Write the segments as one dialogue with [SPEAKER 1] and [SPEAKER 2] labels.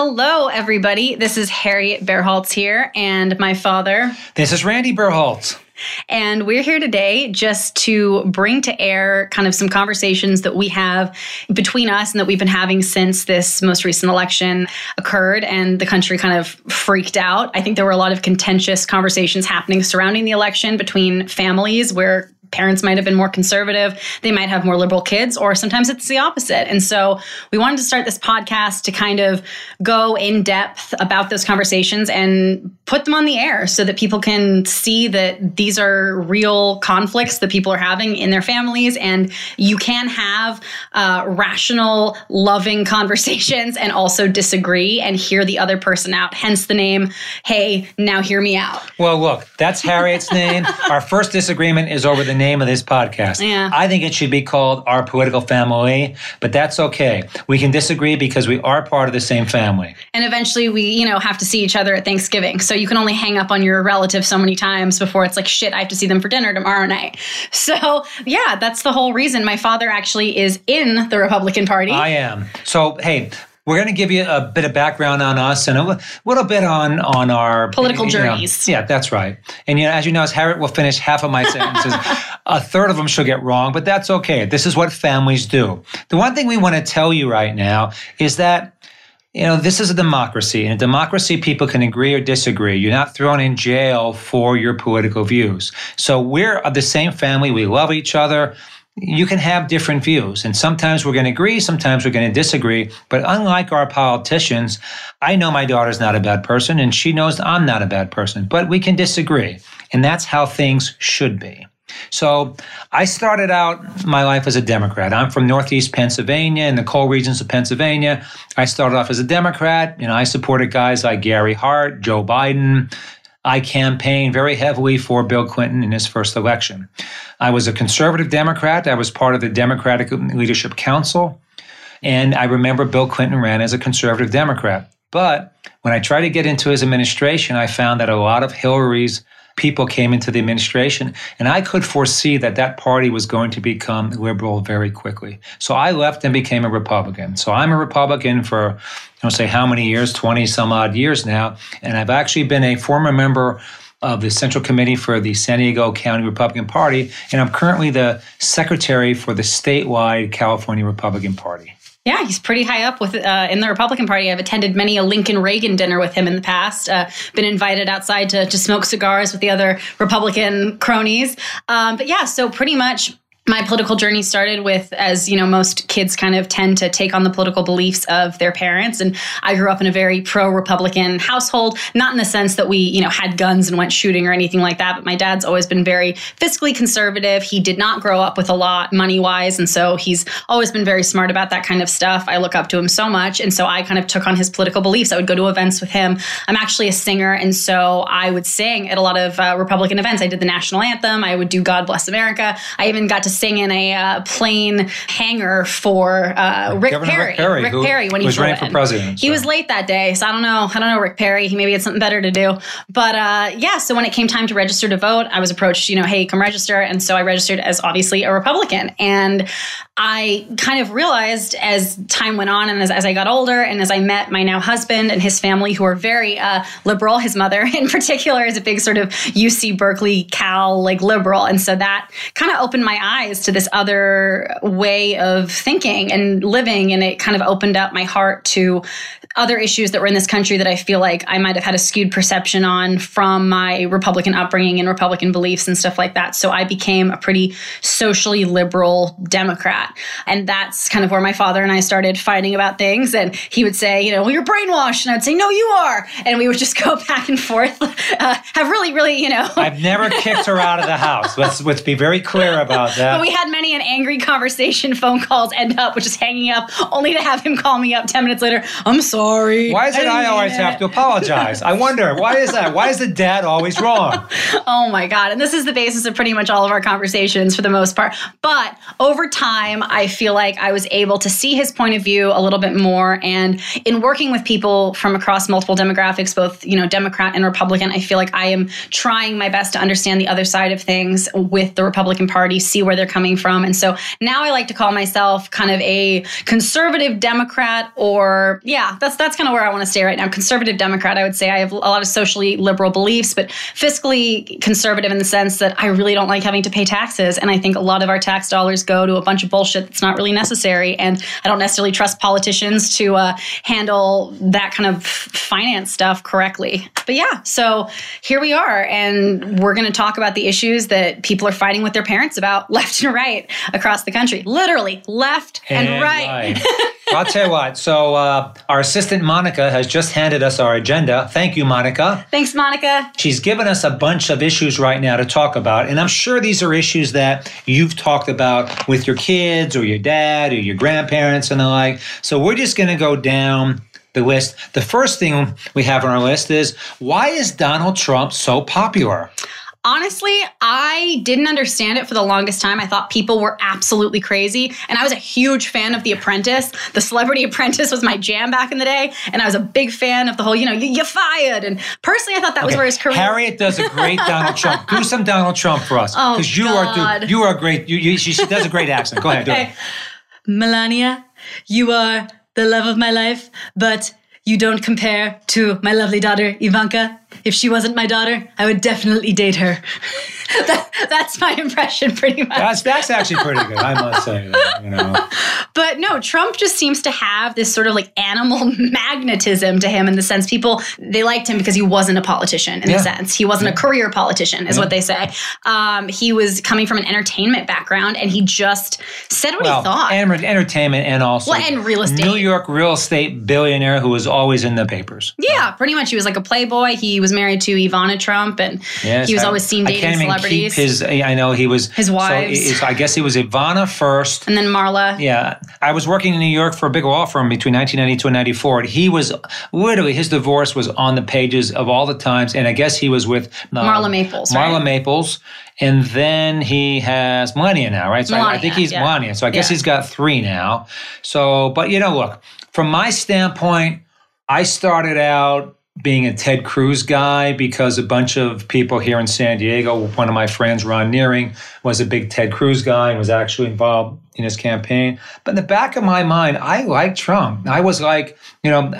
[SPEAKER 1] Hello, everybody. This is Harriet Berholtz here, and my father.
[SPEAKER 2] This is Randy Berholtz.
[SPEAKER 1] And we're here today just to bring to air kind of some conversations that we have between us and that we've been having since this most recent election occurred and the country kind of freaked out. I think there were a lot of contentious conversations happening surrounding the election between families where parents might have been more conservative, they might have more liberal kids, or sometimes it's the opposite. And so we wanted to start this podcast to kind of go in depth about those conversations and put them on the air so that people can see that these are real conflicts that people are having in their families. And you can have uh, rational, loving conversations and also disagree and hear the other person out. Hence the name, Hey, Now Hear Me Out.
[SPEAKER 2] Well, look, that's Harriet's name. Our first disagreement is over the name of this podcast.
[SPEAKER 1] Yeah.
[SPEAKER 2] I think it should be called Our Political Family, but that's okay. We can disagree because we are part of the same family.
[SPEAKER 1] And eventually we, you know, have to see each other at Thanksgiving. So you can only hang up on your relative so many times before it's like, shit, I have to see them for dinner tomorrow night. So yeah, that's the whole reason. My father actually is in the Republican Party.
[SPEAKER 2] I am. So, hey, we're going to give you a bit of background on us and a little bit on on our
[SPEAKER 1] Political
[SPEAKER 2] you know,
[SPEAKER 1] journeys.
[SPEAKER 2] yeah, that's right. And you know, as you know, as Harriet will finish half of my sentences, a third of them she'll get wrong, but that's okay. This is what families do. The one thing we want to tell you right now is that you know, this is a democracy. In a democracy, people can agree or disagree. You're not thrown in jail for your political views. So we're of the same family. We love each other. You can have different views, and sometimes we're going to agree, sometimes we're going to disagree. But unlike our politicians, I know my daughter's not a bad person, and she knows I'm not a bad person, but we can disagree. And that's how things should be. So I started out my life as a Democrat. I'm from Northeast Pennsylvania in the coal regions of Pennsylvania. I started off as a Democrat. Know, I supported guys like Gary Hart, Joe Biden. I campaigned very heavily for Bill Clinton in his first election. I was a conservative Democrat. I was part of the Democratic Leadership Council. And I remember Bill Clinton ran as a conservative Democrat. But when I tried to get into his administration, I found that a lot of Hillary's people came into the administration, and I could foresee that that party was going to become liberal very quickly. So I left and became a Republican. So I'm a Republican for, I don't say how many years, 20 some odd years now, and I've actually been a former member of the Central Committee for the San Diego County Republican Party, and I'm currently the secretary for the statewide California Republican Party.
[SPEAKER 1] Yeah, he's pretty high up with uh, in the Republican Party. I've attended many a Lincoln Reagan dinner with him in the past. Uh, been invited outside to, to smoke cigars with the other Republican cronies. Um, but yeah, so pretty much my political journey started with as you know most kids kind of tend to take on the political beliefs of their parents. And i grew up in a very pro-republican household not in the sense that we you know had guns and went shooting or anything like that but my dad's always been very fiscally conservative. He did not grow up with a lot money wise and so he's always been very smart about that kind of stuff. I look up to him so much and so i kind of took on his political beliefs. I would go to events with him. I'm actually a singer and so i would sing at a lot of uh, republican events. I did the national anthem. I would do god bless america. I even got to sing in a uh, plane hangar for uh, Rick, Perry.
[SPEAKER 2] Rick Perry,
[SPEAKER 1] Rick
[SPEAKER 2] who
[SPEAKER 1] Perry when he
[SPEAKER 2] was running for president,
[SPEAKER 1] He
[SPEAKER 2] so.
[SPEAKER 1] was late that day, so I don't know. I don't know Rick Perry. He maybe had something better to do. But uh, yeah, so when it came time to register to vote, I was approached. You know, hey, come register, and so I registered as obviously a Republican, and I kind of realized as time went on and as, as I got older and as I met my now husband and his family, who are very uh, liberal, his mother in particular is a big sort of UC Berkeley, Cal, like liberal. And so that kind of opened my eyes to this other way of thinking and living. And it kind of opened up my heart to other issues that were in this country that I feel like I might have had a skewed perception on from my Republican upbringing and Republican beliefs and stuff like that. So I became a pretty socially liberal Democrat. And that's kind of where my father and I started fighting about things. And he would say, you know, well, you're brainwashed. And I would say, no, you are. And we would just go back and forth, uh, have really, really, you know.
[SPEAKER 2] I've never kicked her out of the house. Let's let's be very clear about that.
[SPEAKER 1] But we had many an angry conversation, phone calls end up with just hanging up, only to have him call me up 10 minutes later. I'm sorry.
[SPEAKER 2] why is it
[SPEAKER 1] didn't
[SPEAKER 2] I always
[SPEAKER 1] it."
[SPEAKER 2] have to apologize? I wonder why is that? Why is the dad always wrong?
[SPEAKER 1] Oh my God. And this is the basis of pretty much all of our conversations for the most part. But over time, I feel like I was able to see his point of view a little bit more. And in working with people from across multiple demographics, both, you know, Democrat and Republican, I feel like I am trying my best to understand the other side of things with the Republican Party, see where they're coming from. And so now I like to call myself kind of a conservative Democrat, or yeah, that's that's kind of where I want to stay right now. Conservative Democrat, I would say I have a lot of socially liberal beliefs, but fiscally conservative in the sense that I really don't like having to pay taxes. And I think a lot of our tax dollars go to a bunch of bullshit that's not really necessary. And I don't necessarily trust politicians to uh, handle that kind of finance stuff correctly. But yeah, so here we are, and we're going to talk about the issues that people are fighting with their parents about left and right across the country. Literally, left and, and right. right.
[SPEAKER 2] I'll tell you what. So, uh, our assistant Monica has just handed us our agenda. Thank you, Monica.
[SPEAKER 1] Thanks, Monica.
[SPEAKER 2] She's given us a bunch of issues right now to talk about. And I'm sure these are issues that you've talked about with your kids or your dad or your grandparents and the like. So, we're just going to go down the list. The first thing we have on our list is why is Donald Trump so popular?
[SPEAKER 1] Honestly, I didn't understand it for the longest time. I thought people were absolutely crazy. And I was a huge fan of The Apprentice. The Celebrity Apprentice was my jam back in the day. And I was a big fan of the whole, you know, you, fired. And personally, I thought that okay. was where his career
[SPEAKER 2] Harriet does a great Donald Trump. Do some Donald Trump for us.
[SPEAKER 1] Oh, Because
[SPEAKER 2] you
[SPEAKER 1] God.
[SPEAKER 2] are you are a great, you, you, she, she does a great accent. Go ahead, okay. do it.
[SPEAKER 1] Melania, you are the love of my life, but you don't compare to my lovely daughter, Ivanka. If she wasn't my daughter, I would definitely date her. that, that's my impression, pretty much.
[SPEAKER 2] That's that's actually pretty good, I must say. That, you know.
[SPEAKER 1] But no, Trump just seems to have this sort of like animal magnetism to him in the sense people they liked him because he wasn't a politician in yeah. the sense he wasn't yeah. a career politician, is yeah. what they say. Um, he was coming from an entertainment background, and he just said what
[SPEAKER 2] well,
[SPEAKER 1] he thought.
[SPEAKER 2] And entertainment, and also
[SPEAKER 1] well, and real estate.
[SPEAKER 2] New York real estate billionaire who was always in the papers.
[SPEAKER 1] Yeah, pretty much. He was like a playboy. He was married to Ivana Trump, and yes, he was I, always seen dating celebrities.
[SPEAKER 2] His, I know he was
[SPEAKER 1] his wives.
[SPEAKER 2] So I guess he was Ivana first,
[SPEAKER 1] and then Marla.
[SPEAKER 2] Yeah, I was working in New York for a big law firm between 1992 and 94. And he was literally his divorce was on the pages of all the times, and I guess he was with
[SPEAKER 1] um, Marla Maples.
[SPEAKER 2] Marla right? Maples, and then he has Melania now, right? So Melania, I, I, think he's yeah. Melania. So I guess yeah. he's got three now. So, but you know, look from my standpoint. I started out being a Ted Cruz guy because a bunch of people here in San Diego, one of my friends, Ron Nehring, was a big Ted Cruz guy and was actually involved in his campaign. But in the back of my mind, I liked Trump. I was like, you know,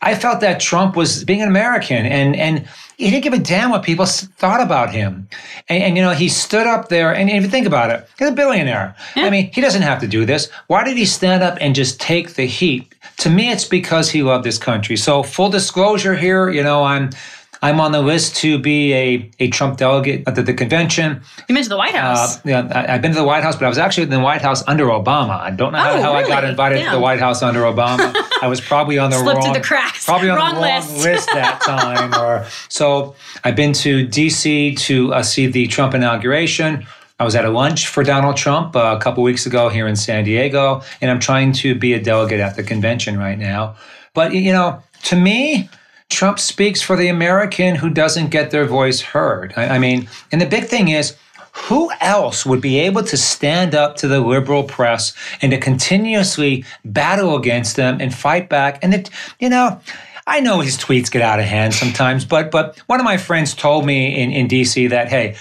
[SPEAKER 2] I felt that Trump was being an American and and he didn't give a damn what people thought about him. And, and you know, he stood up there and if you think about it, he's a billionaire. Yeah. I mean, he doesn't have to do this. Why did he stand up and just take the heat? To me, it's because he loved this country. So full disclosure here, you know, I'm I'm on the list to be a, a Trump delegate at the, the convention.
[SPEAKER 1] You mentioned the White uh, House. Uh,
[SPEAKER 2] yeah, I, have been to the White House, but I was actually in the White House under Obama. I don't know how,
[SPEAKER 1] oh,
[SPEAKER 2] how
[SPEAKER 1] really?
[SPEAKER 2] I got invited Damn. to the White House under Obama. I was probably on the
[SPEAKER 1] Slipped
[SPEAKER 2] wrong
[SPEAKER 1] the cracks.
[SPEAKER 2] Probably on
[SPEAKER 1] wrong
[SPEAKER 2] the
[SPEAKER 1] wrong
[SPEAKER 2] list. list that time. or so I've been to D.C. to uh, see the Trump inauguration. I was at a lunch for Donald Trump uh, a couple weeks ago here in San Diego, and I'm trying to be a delegate at the convention right now. But you know, to me, Trump speaks for the American who doesn't get their voice heard. I, I mean, and the big thing is, who else would be able to stand up to the liberal press and to continuously battle against them and fight back? And it, you know, I know his tweets get out of hand sometimes, but but one of my friends told me in, in DC that hey,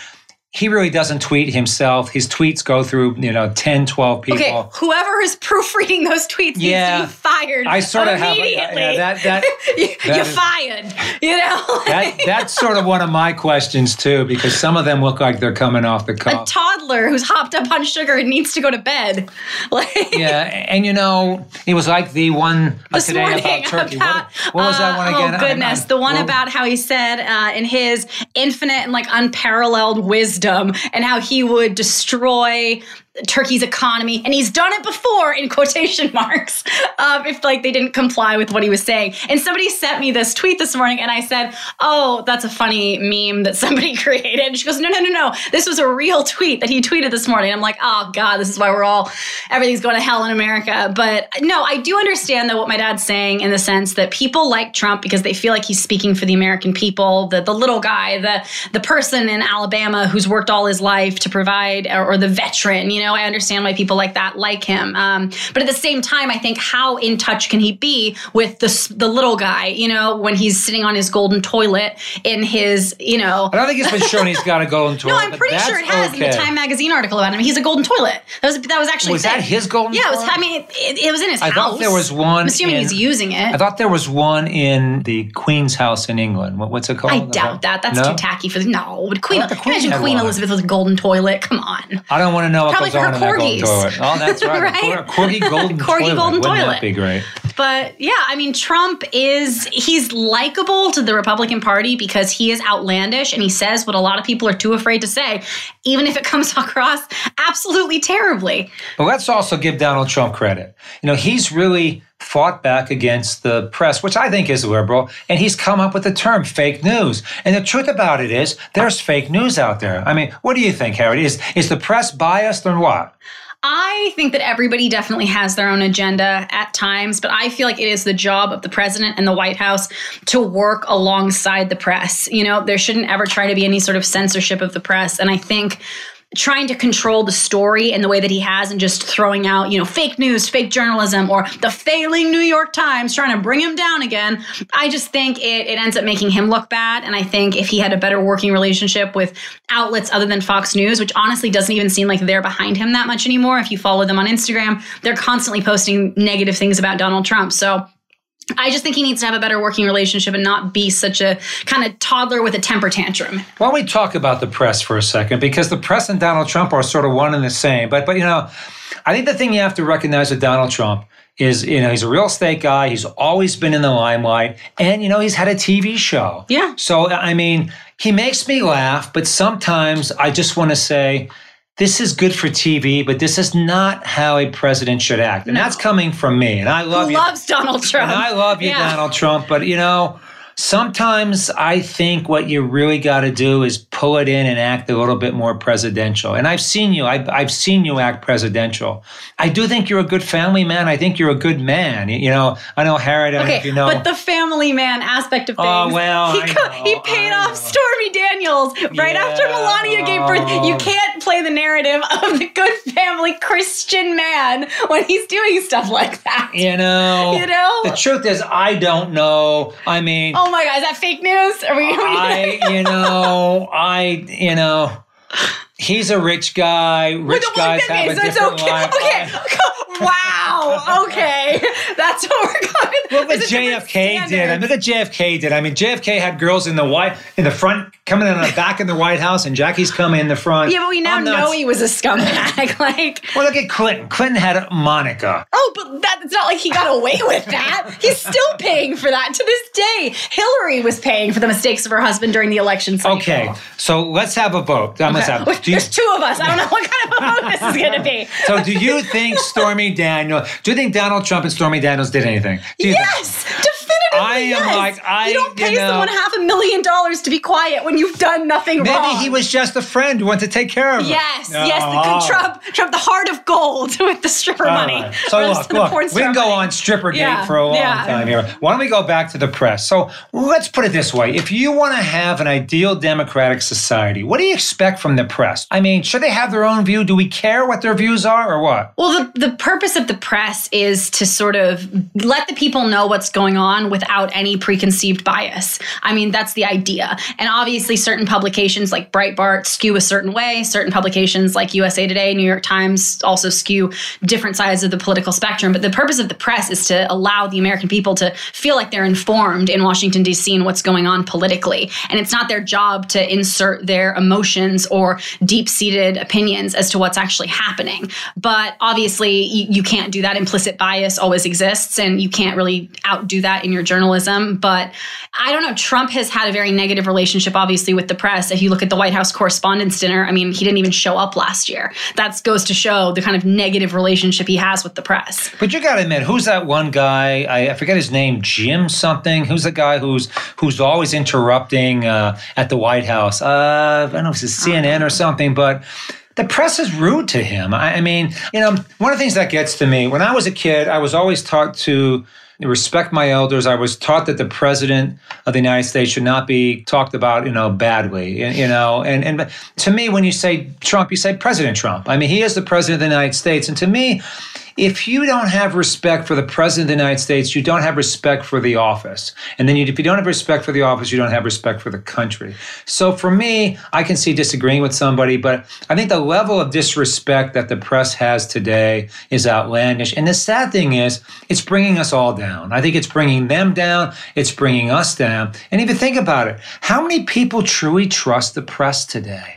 [SPEAKER 2] he really doesn't tweet himself. His tweets go through, you know, 10, 12 people. Okay,
[SPEAKER 1] whoever is proofreading those tweets yeah, needs to be fired. I sort of have a, yeah,
[SPEAKER 2] that, that,
[SPEAKER 1] you, are fired. You know,
[SPEAKER 2] that, that's sort of one of my questions too, because some of them look like they're coming off the cuff.
[SPEAKER 1] A toddler who's hopped up on sugar and needs to go to bed.
[SPEAKER 2] Like, yeah, and you know, it was like the one
[SPEAKER 1] this
[SPEAKER 2] today
[SPEAKER 1] morning
[SPEAKER 2] about Turkey.
[SPEAKER 1] About,
[SPEAKER 2] what, what, was that one
[SPEAKER 1] uh,
[SPEAKER 2] again?
[SPEAKER 1] Oh goodness, the one well, about how he said uh, in his infinite and like unparalleled wisdom wisdom and how he would destroy Turkey's economy, and he's done it before in quotation marks. Um, if like they didn't comply with what he was saying, and somebody sent me this tweet this morning, and I said, "Oh, that's a funny meme that somebody created." And she goes, "No, no, no, no. This was a real tweet that he tweeted this morning." I'm like, "Oh God, this is why we're all everything's going to hell in America." But no, I do understand though what my dad's saying in the sense that people like Trump because they feel like he's speaking for the American people, the the little guy, the the person in Alabama who's worked all his life to provide, or, or the veteran, you know know, I understand why people like that like him. Um, but at the same time, I think how in touch can he be with the the little guy? You know, when he's sitting on his golden toilet in his, you know.
[SPEAKER 2] I don't think it's been shown he's got a golden toilet.
[SPEAKER 1] no, I'm pretty sure it has
[SPEAKER 2] okay.
[SPEAKER 1] in the Time magazine article about him. He's a golden toilet. That was that was actually
[SPEAKER 2] Was that his golden
[SPEAKER 1] Yeah, it was. I mean, it, it was in his
[SPEAKER 2] I
[SPEAKER 1] house.
[SPEAKER 2] I thought there was one
[SPEAKER 1] I'm assuming
[SPEAKER 2] in-
[SPEAKER 1] he's using it.
[SPEAKER 2] I thought there was one in the Queen's house in England. What, what's it called?
[SPEAKER 1] I doubt that. That's
[SPEAKER 2] No?
[SPEAKER 1] too tacky for the no. But Queen,
[SPEAKER 2] the Queen
[SPEAKER 1] imagine Queen. Elizabeth with a golden toilet. Come on.
[SPEAKER 2] I don't want to know what
[SPEAKER 1] Probably
[SPEAKER 2] on
[SPEAKER 1] her
[SPEAKER 2] in that golden
[SPEAKER 1] corgis.
[SPEAKER 2] toilet. Oh, that's right.
[SPEAKER 1] Right?
[SPEAKER 2] A corgi golden
[SPEAKER 1] Corgi
[SPEAKER 2] toilet.
[SPEAKER 1] golden
[SPEAKER 2] Wouldn't
[SPEAKER 1] toilet.
[SPEAKER 2] that be great?
[SPEAKER 1] But yeah, I mean, Trump is, he's likable to the Republican Party because he is outlandish and he says what a lot of people are too afraid to say, even if it comes across absolutely terribly.
[SPEAKER 2] But let's also give Donald Trump credit. You know, he's really fought back against the press, which I think is liberal, and he's come up with the term fake news. And the truth about it is, there's fake news out there. I mean, what do you think, Harry? Is is the press biased or what?
[SPEAKER 1] I think that everybody definitely has their own agenda at times, but I feel like it is the job of the president and the White House to work alongside the press. You know, there shouldn't ever try to be any sort of censorship of the press. And I think trying to control the story in the way that he has and just throwing out, you know, fake news, fake journalism, or the failing New York Times trying to bring him down again. I just think it, it ends up making him look bad. And I think if he had a better working relationship with outlets other than Fox News, which honestly doesn't even seem like they're behind him that much anymore. If you follow them on Instagram, they're constantly posting negative things about Donald Trump. So I just think he needs to have a better working relationship and not be such a kind of toddler with a temper tantrum.
[SPEAKER 2] Why don't we talk about the press for a second? Because the press and Donald Trump are sort of one and the same. But but you know, I think the thing you have to recognize with Donald Trump is you know he's a real estate guy. He's always been in the limelight, and you know he's had a TV show.
[SPEAKER 1] Yeah.
[SPEAKER 2] So I mean, he makes me laugh, but sometimes I just want to say. This is good for TV, but this is not how a president should act. And
[SPEAKER 1] No.
[SPEAKER 2] that's coming from me. And I love
[SPEAKER 1] Who
[SPEAKER 2] you.
[SPEAKER 1] loves Donald Trump?
[SPEAKER 2] And I love you,
[SPEAKER 1] Yeah.
[SPEAKER 2] Donald Trump, but you know, sometimes I think what you really got to do is pull it in and act a little bit more presidential. And I've seen you, I've, I've seen you act presidential. I do think you're a good family man. I think you're a good man. You know, I know Harry, I don't know
[SPEAKER 1] Okay,
[SPEAKER 2] if you know.
[SPEAKER 1] but the family man aspect of oh, things.
[SPEAKER 2] Oh, well,
[SPEAKER 1] he, co-
[SPEAKER 2] know,
[SPEAKER 1] he paid off. Stormy Daniels right after
[SPEAKER 2] Yeah.
[SPEAKER 1] Melania gave birth. You
[SPEAKER 2] Oh.
[SPEAKER 1] can't play the narrative of the good family Christian man when he's doing stuff like that.
[SPEAKER 2] you know,
[SPEAKER 1] You know?
[SPEAKER 2] the truth is, I don't know. I mean,
[SPEAKER 1] Oh Oh my god, is that fake news? Are we?
[SPEAKER 2] I, you know, I, you know, he's a rich guy. Rich guys
[SPEAKER 1] one
[SPEAKER 2] have a
[SPEAKER 1] so
[SPEAKER 2] different
[SPEAKER 1] okay.
[SPEAKER 2] life.
[SPEAKER 1] Okay. Wow. Okay. That's what we're going.
[SPEAKER 2] Look what JFK did. I mean, look at JFK did. I mean, JFK had girls in the white, in the front, coming in on the back in the White House, and Jackie's coming in the front.
[SPEAKER 1] Yeah, but we now know he was a scumbag. like,
[SPEAKER 2] Well, look at Clinton. Clinton had Monica.
[SPEAKER 1] oh, but that's not like he got away with that. He's still paying for that to this day. Hillary was paying for the mistakes of her husband during the election cycle.
[SPEAKER 2] Okay, so let's have a vote.
[SPEAKER 1] Okay.
[SPEAKER 2] have. You,
[SPEAKER 1] There's two of us. I don't know what kind of a vote this is going to be.
[SPEAKER 2] so, do you think Stormy Daniels? Do you think Donald Trump and Stormy Daniels did anything? You think-
[SPEAKER 1] Yes, definitively.
[SPEAKER 2] I am
[SPEAKER 1] yes.
[SPEAKER 2] like, I-
[SPEAKER 1] You don't
[SPEAKER 2] you
[SPEAKER 1] pay
[SPEAKER 2] know-
[SPEAKER 1] someone half a million dollars to be quiet when you've done nothing
[SPEAKER 2] Maybe
[SPEAKER 1] wrong.
[SPEAKER 2] he was just a friend who wanted to take care of her.
[SPEAKER 1] Yes,
[SPEAKER 2] No.
[SPEAKER 1] yes, the good ah. Trump, Trump, the heart of gold with the stripper
[SPEAKER 2] All
[SPEAKER 1] money.
[SPEAKER 2] right. So look, look, we can go
[SPEAKER 1] money.
[SPEAKER 2] on stripper gate
[SPEAKER 1] Yeah,
[SPEAKER 2] for a long
[SPEAKER 1] yeah.
[SPEAKER 2] time here. Why don't we go back to the press? So let's put it this way: if you want to have an ideal democratic society, what do you expect from the press? I mean, should they have their own view? Do we care what their views are, or what?
[SPEAKER 1] Well, the, the purpose of the press is to sort of let the people know what's going on without any preconceived bias. I mean, that's the idea. And obviously, certain publications like Breitbart skew a certain way. Certain publications like USA Today, New York Times also skew different sides of the political spectrum. But the purpose of the press is to allow the American people to feel like they're informed in Washington, D.C. and what's going on politically. And it's not their job to insert their emotions or deep seated opinions as to what's actually happening. But obviously, you, you can't do that. Implicit bias always exists, and you can't really outdo that in your journalism. But I don't know. Trump has had a very negative relationship, obviously, with the press. If you look at the White House Correspondents' Dinner, I mean, he didn't even show up last year. That goes to show the kind of negative relationship he has with the press.
[SPEAKER 2] But you got to admit, who's that one guy? I, I forget his name, Jim something. Who's the guy who's who's always interrupting uh, at the White House? Uh, I don't know if it's CNN or something, but. The press is rude to him. I, I mean, you know, one of the things that gets to me when I was a kid, I was always taught to respect my elders. I was taught that the president of the United States should not be talked about, you know, badly. You know, and and to me, when you say Trump, you say President Trump. I mean, he is the president of the United States, and to me, if you don't have respect for the president of the United States, you don't have respect for the office. And then you, if you don't have respect for the office, you don't have respect for the country. So for me, I can see disagreeing with somebody, but I think the level of disrespect that the press has today is outlandish. And the sad thing is, it's bringing us all down. I think it's bringing them down. It's bringing us down. And even think about it. How many people truly trust the press today?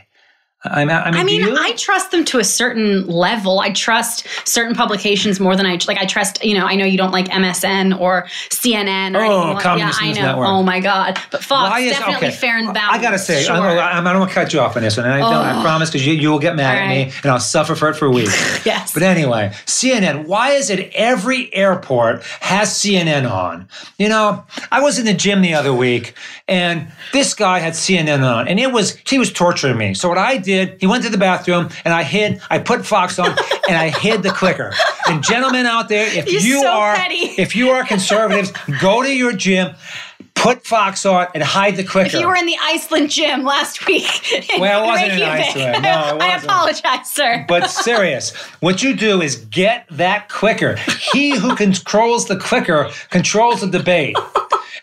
[SPEAKER 1] I mean, I mean, I, mean I, trust them to a certain level. I trust certain publications more than I like. I trust, you know, I know you don't like MSN or CNN or
[SPEAKER 2] oh, anything. yeah, I know. Network.
[SPEAKER 1] Oh my God, but Fox is, definitely okay. fair and balanced.
[SPEAKER 2] I gotta say, sure. I'm, I'm, gonna cut you off on this one, and I, oh. I promise because you, you will get mad right. at me, and I'll suffer for it for weeks.
[SPEAKER 1] yes.
[SPEAKER 2] But anyway, CNN. Why is it every airport has CNN on? You know, I was in the gym the other week, and this guy had CNN on, and it was he was torturing me. So what I did did, he went to the bathroom and I hid, I put Fox on and I hid the clicker. And gentlemen out there, if
[SPEAKER 1] You're
[SPEAKER 2] you
[SPEAKER 1] so
[SPEAKER 2] are
[SPEAKER 1] petty.
[SPEAKER 2] if you are conservatives, go to your gym put Fox on and hide the clicker.
[SPEAKER 1] If you were in the Iceland gym last week.
[SPEAKER 2] Well, it wasn't in Iceland. No, wasn't.
[SPEAKER 1] I apologize, sir.
[SPEAKER 2] But serious, what you do is get that clicker. He who controls the clicker controls the debate.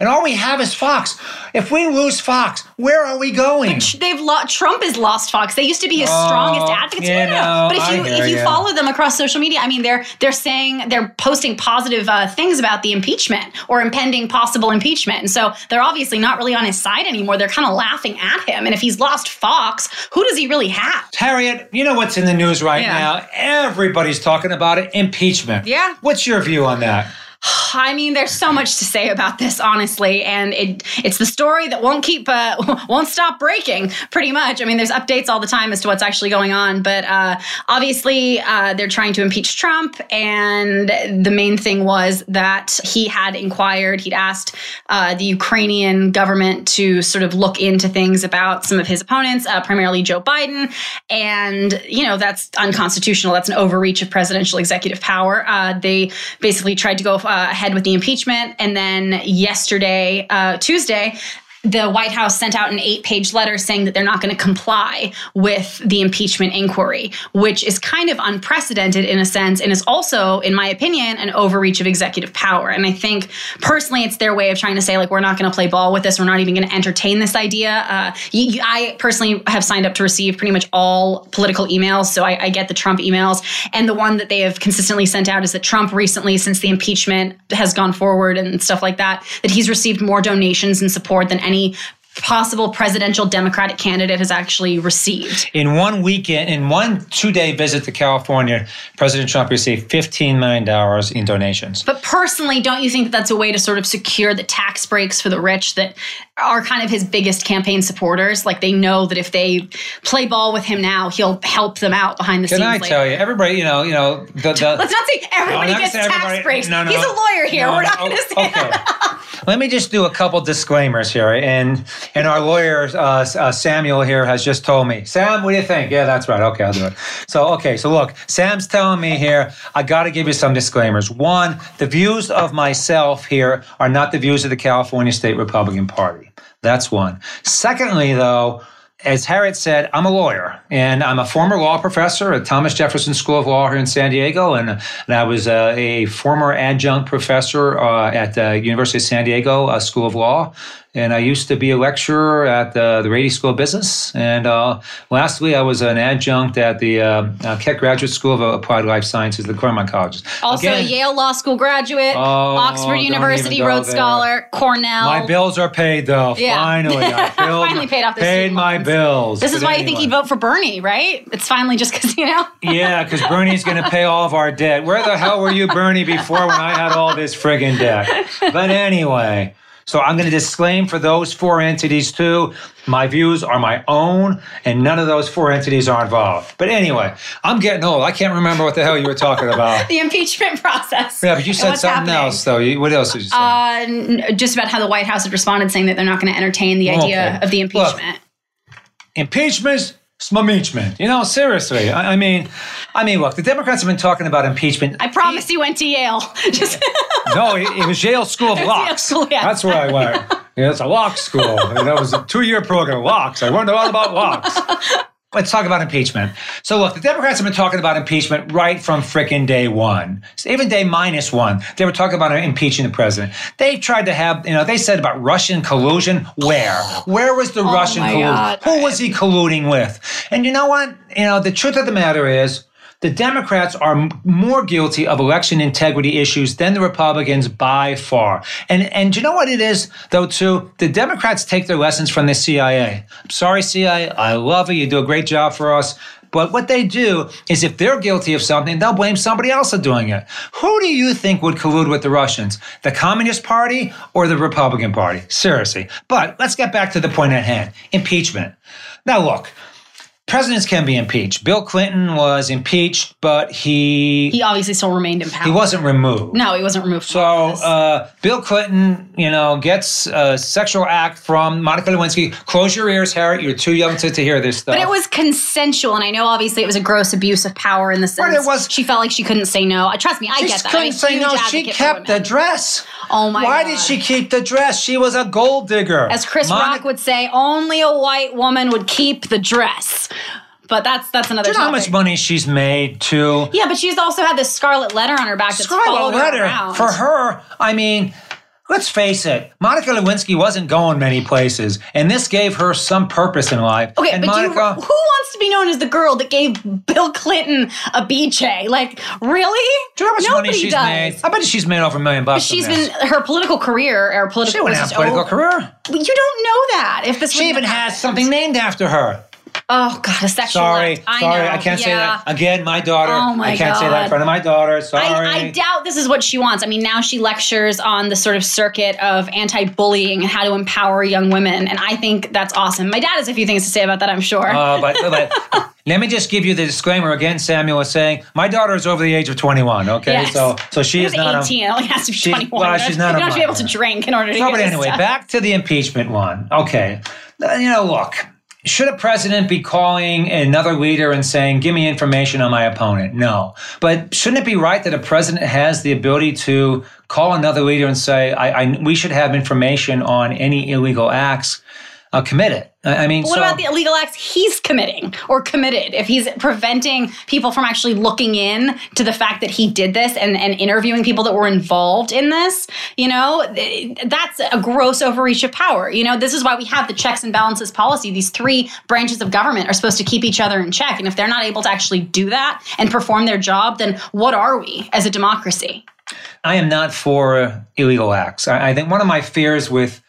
[SPEAKER 2] And all we have is Fox. If we lose Fox, where are we going?
[SPEAKER 1] But they've lo- Trump has lost Fox. They used to be his oh, strongest advocates.
[SPEAKER 2] You know,
[SPEAKER 1] but if you if you, you, follow them across social media, I mean, they're they're saying they're posting positive uh, things about the impeachment or impending possible impeachment, and so they're obviously not really on his side anymore. They're kind of laughing at him. And if he's lost Fox, who does he really have?
[SPEAKER 2] Harriet, you know what's in the news right yeah. now? Everybody's talking about it. Impeachment.
[SPEAKER 1] Yeah.
[SPEAKER 2] What's your view on that?
[SPEAKER 1] I mean, there's so much to say about this, honestly, and it it's the story that won't keep uh, won't stop breaking. Pretty much. I mean, there's updates all the time as to what's actually going on, but uh, obviously uh, they're trying to impeach Trump, and the main thing was that he had inquired, he'd asked uh, the Ukrainian government to sort of look into things about some of his opponents, uh, primarily Joe Biden, and you know that's unconstitutional. That's an overreach of presidential executive power. Uh, they basically tried to go uh, ahead with the impeachment. And then yesterday, uh, Tuesday, the White House sent out an eight page letter saying that they're not going to comply with the impeachment inquiry, which is kind of unprecedented in a sense and is also, in my opinion, an overreach of executive power. And I think personally, it's their way of trying to say, like, we're not going to play ball with this. We're not even going to entertain this idea. Uh, you, you, I personally have signed up to receive pretty much all political emails. So I, I get the Trump emails. And the one that they have consistently sent out is that Trump recently, since the impeachment has gone forward and stuff like that, that he's received more donations and support than any possible presidential Democratic candidate has actually received.
[SPEAKER 2] In one weekend, in one two day visit to California, President Trump received $15 million in donations.
[SPEAKER 1] But personally, don't you think that that's a way to sort of secure the tax breaks for the rich that are kind of his biggest campaign supporters? Like they know that if they play ball with him now, he'll help them out behind the
[SPEAKER 2] Can
[SPEAKER 1] scenes.
[SPEAKER 2] Can I
[SPEAKER 1] later.
[SPEAKER 2] tell you, everybody, you know, you know, the, the,
[SPEAKER 1] let's not say everybody no, gets tax everybody, breaks. No, no, He's a lawyer here. We're not going to oh, say okay. that.
[SPEAKER 2] Let me just do a couple disclaimers here. And and our lawyer uh, uh, Samuel here has just told me, Sam, what do you think? Yeah, that's right. Okay, I'll do it. So okay, so look, Sam's telling me here. I got to give you some disclaimers. One, the views of myself here are not the views of the California State Republican Party. That's one. Secondly, though as Harriet said, I'm a lawyer and I'm a former law professor at Thomas Jefferson School of Law here in San Diego. And, and I was uh, a former adjunct professor uh, at the University of San Diego uh, School of Law and I used to be a lecturer at the, the Rady School of Business. And uh, lastly, I was an adjunct at the uh, uh, Keck Graduate School of Applied Life Sciences, the Claremont Colleges.
[SPEAKER 1] Also, Again, a Yale Law School graduate, oh, Oxford University Rhodes. Scholar, Cornell.
[SPEAKER 2] My bills are paid, though. Yeah. Finally, I
[SPEAKER 1] finally paid off
[SPEAKER 2] paid my loans. bills.
[SPEAKER 1] This is why anyway. you think he'd vote for Bernie, right? It's finally just because you know.
[SPEAKER 2] yeah, because Bernie's going to pay all of our debt. Where the hell were you, Bernie, before when I had all this friggin' debt? But anyway. So I'm going to disclaim for those four entities too. My views are my own, and none of those four entities are involved. But anyway, I'm getting old. I can't remember what the hell you were talking about.
[SPEAKER 1] the impeachment process.
[SPEAKER 2] Yeah, but you said something happening. else, though. What else did you say?
[SPEAKER 1] Uh, just about how the White House had responded, saying that they're not going to entertain the idea okay. of the impeachment.
[SPEAKER 2] Look, impeachments impeachment. You know, seriously. I, I mean, I mean, look, the Democrats have been talking about impeachment.
[SPEAKER 1] I promise you went to Yale. Just
[SPEAKER 2] no, it, it was Yale School of
[SPEAKER 1] It was Yale
[SPEAKER 2] Locks.
[SPEAKER 1] School, yeah.
[SPEAKER 2] That's where I went. Yeah, it's a lock school. That was a two-year program, locks. I learned all about locks. Let's talk about impeachment. So, look, the Democrats have been talking about impeachment right from frickin' day one, even day minus one. They were talking about impeaching the president. They've tried to have, you know, they said about Russian collusion. Where? Where was the oh Russian
[SPEAKER 1] Oh my
[SPEAKER 2] collusion?
[SPEAKER 1] God.
[SPEAKER 2] Who was he colluding with? And you know what? You know, the truth of the matter is, the Democrats are more guilty of election integrity issues than the Republicans by far. And and you know what it is though too? The Democrats take their lessons from the CIA. I'm sorry CIA, I love you. You do a great job for us. But what they do is if they're guilty of something, they'll blame somebody else for doing it. Who do you think would collude with the Russians? The Communist Party or the Republican Party? Seriously. But let's get back to the point at hand impeachment. Now, look, presidents can be impeached. Bill Clinton was impeached, but he
[SPEAKER 1] he obviously still remained in power.
[SPEAKER 2] he wasn't removed.
[SPEAKER 1] No, he wasn't removed.
[SPEAKER 2] So uh, Bill Clinton, you know, gets a sexual act from Monica Lewinsky. Close your ears, Harriet. You're too young to, to hear this stuff.
[SPEAKER 1] But it was consensual, and I know obviously it was a gross abuse of power in the sense But
[SPEAKER 2] it was-
[SPEAKER 1] she felt like she couldn't say no. Uh, Trust me, I get that.
[SPEAKER 2] couldn't say no. She kept the dress.
[SPEAKER 1] Oh my
[SPEAKER 2] Why
[SPEAKER 1] God.
[SPEAKER 2] did she keep the dress? She was a gold digger.
[SPEAKER 1] As Chris
[SPEAKER 2] Monica-
[SPEAKER 1] Rock would say, only a white woman would keep the dress. But that's that's another
[SPEAKER 2] Do you know how much money she's made too?
[SPEAKER 1] yeah, but she's also had this scarlet letter on her back that's
[SPEAKER 2] Scarlet
[SPEAKER 1] followed her
[SPEAKER 2] letter for her. I mean, let's face it. Monica Lewinsky wasn't going many places, and this gave her some purpose in life.
[SPEAKER 1] Okay,
[SPEAKER 2] and
[SPEAKER 1] but do you,
[SPEAKER 2] Monica,
[SPEAKER 1] who wants to be known as the girl that gave Bill Clinton a BJ? Like, really?
[SPEAKER 2] do you know how much
[SPEAKER 1] Nobody
[SPEAKER 2] money she's
[SPEAKER 1] does.
[SPEAKER 2] made? I bet she's made over a million bucks.
[SPEAKER 1] She's
[SPEAKER 2] from this.
[SPEAKER 1] been her political career or political.
[SPEAKER 2] She wouldn't have a political
[SPEAKER 1] over-
[SPEAKER 2] career.
[SPEAKER 1] You don't know that. If this
[SPEAKER 2] She even has something named after her.
[SPEAKER 1] Oh God, a sexual.
[SPEAKER 2] Sorry,
[SPEAKER 1] act. I
[SPEAKER 2] sorry,
[SPEAKER 1] know.
[SPEAKER 2] I can't say that again. My daughter.
[SPEAKER 1] Oh my
[SPEAKER 2] I can't say that in front of my daughter. Sorry.
[SPEAKER 1] I, I doubt this is what she wants. I mean, now she lectures on the sort of circuit of anti-bullying and how to empower young women, and I think that's awesome. My dad has a few things to say about that. I'm sure.
[SPEAKER 2] Uh, but, but let me just give you the disclaimer again. Samuel was saying my daughter is over the age of 21. Okay,
[SPEAKER 1] Yes.
[SPEAKER 2] so so she is not. a-
[SPEAKER 1] 18. It only has to be
[SPEAKER 2] She's-
[SPEAKER 1] 21.
[SPEAKER 2] well, she's
[SPEAKER 1] don't- You don't have to be able to drink in order to
[SPEAKER 2] No,
[SPEAKER 1] get
[SPEAKER 2] but anyway, back to the impeachment one. Okay, you know, look. Should a president be calling another leader and saying, "Give me information on my opponent"? No, but shouldn't it be right that a president has the ability to call another leader and say, I, I, "We should have information on any illegal acts uh, committed"? I I mean,
[SPEAKER 1] What
[SPEAKER 2] so,
[SPEAKER 1] about the illegal acts he's committing or committed? If he's preventing people from actually looking in to the fact that he did this and, and interviewing people that were involved in this, you know, that's a gross overreach of power. You know, this is why we have the checks and balances policy. These three branches of government are supposed to keep each other in check. And if they're not able to actually do that and perform their job, then what are we as a democracy?
[SPEAKER 2] I am not for illegal acts. I, I think one of my fears with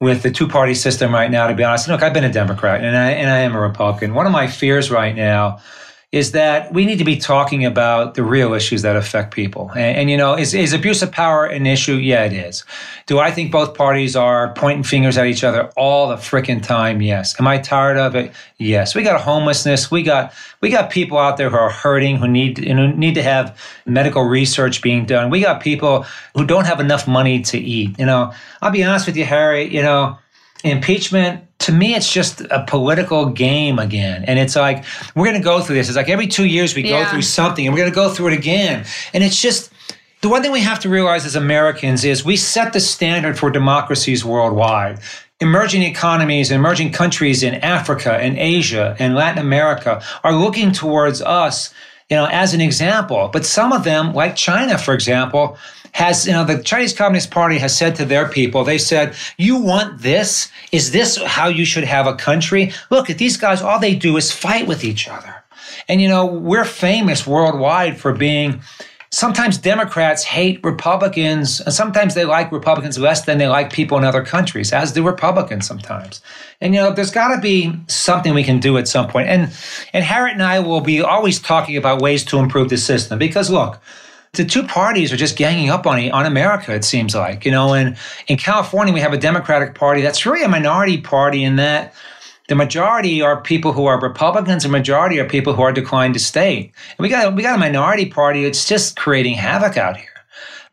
[SPEAKER 2] with the two party system right now, to be honest, look, I've been a Democrat and I and I am a Republican. One of my fears right now is that we need to be talking about the real issues that affect people. And, and you know, is, is abuse of power an issue? Yeah, it is. Do I think both parties are pointing fingers at each other all the freaking time? Yes. Am I tired of it? Yes. We got homelessness. We got we got people out there who are hurting, who need you know, need to have medical research being done. We got people who don't have enough money to eat. You know, I'll be honest with you, Harry. You know, impeachment to me it's just a political game again. And it's like we're going to go through this. It's like every two years we go through something and we're going to go through it again. And it's just the one thing we have to realize as americans is we set the standard for democracies worldwide. Emerging economies and emerging countries in africa and asia and latin america are looking towards us you know as an example but some of them like china for example has you know the Chinese Communist Party has said to their people, they said, "You want this? Is this how you should have a country? Look at these guys. All they do is fight with each other." And you know we're famous worldwide for being. Sometimes Democrats hate Republicans, and sometimes they like Republicans less than they like people in other countries, as do Republicans sometimes. And you know, there's got to be something we can do at some point. And and Harriet and I will be always talking about ways to improve the system because look, the two parties are just ganging up on on America. It seems like you know, and in California we have a Democratic Party that's really a minority party in that the majority are people who are Republicans, the majority are people who are declined to stay. And we got we got a minority party that's just creating havoc out here.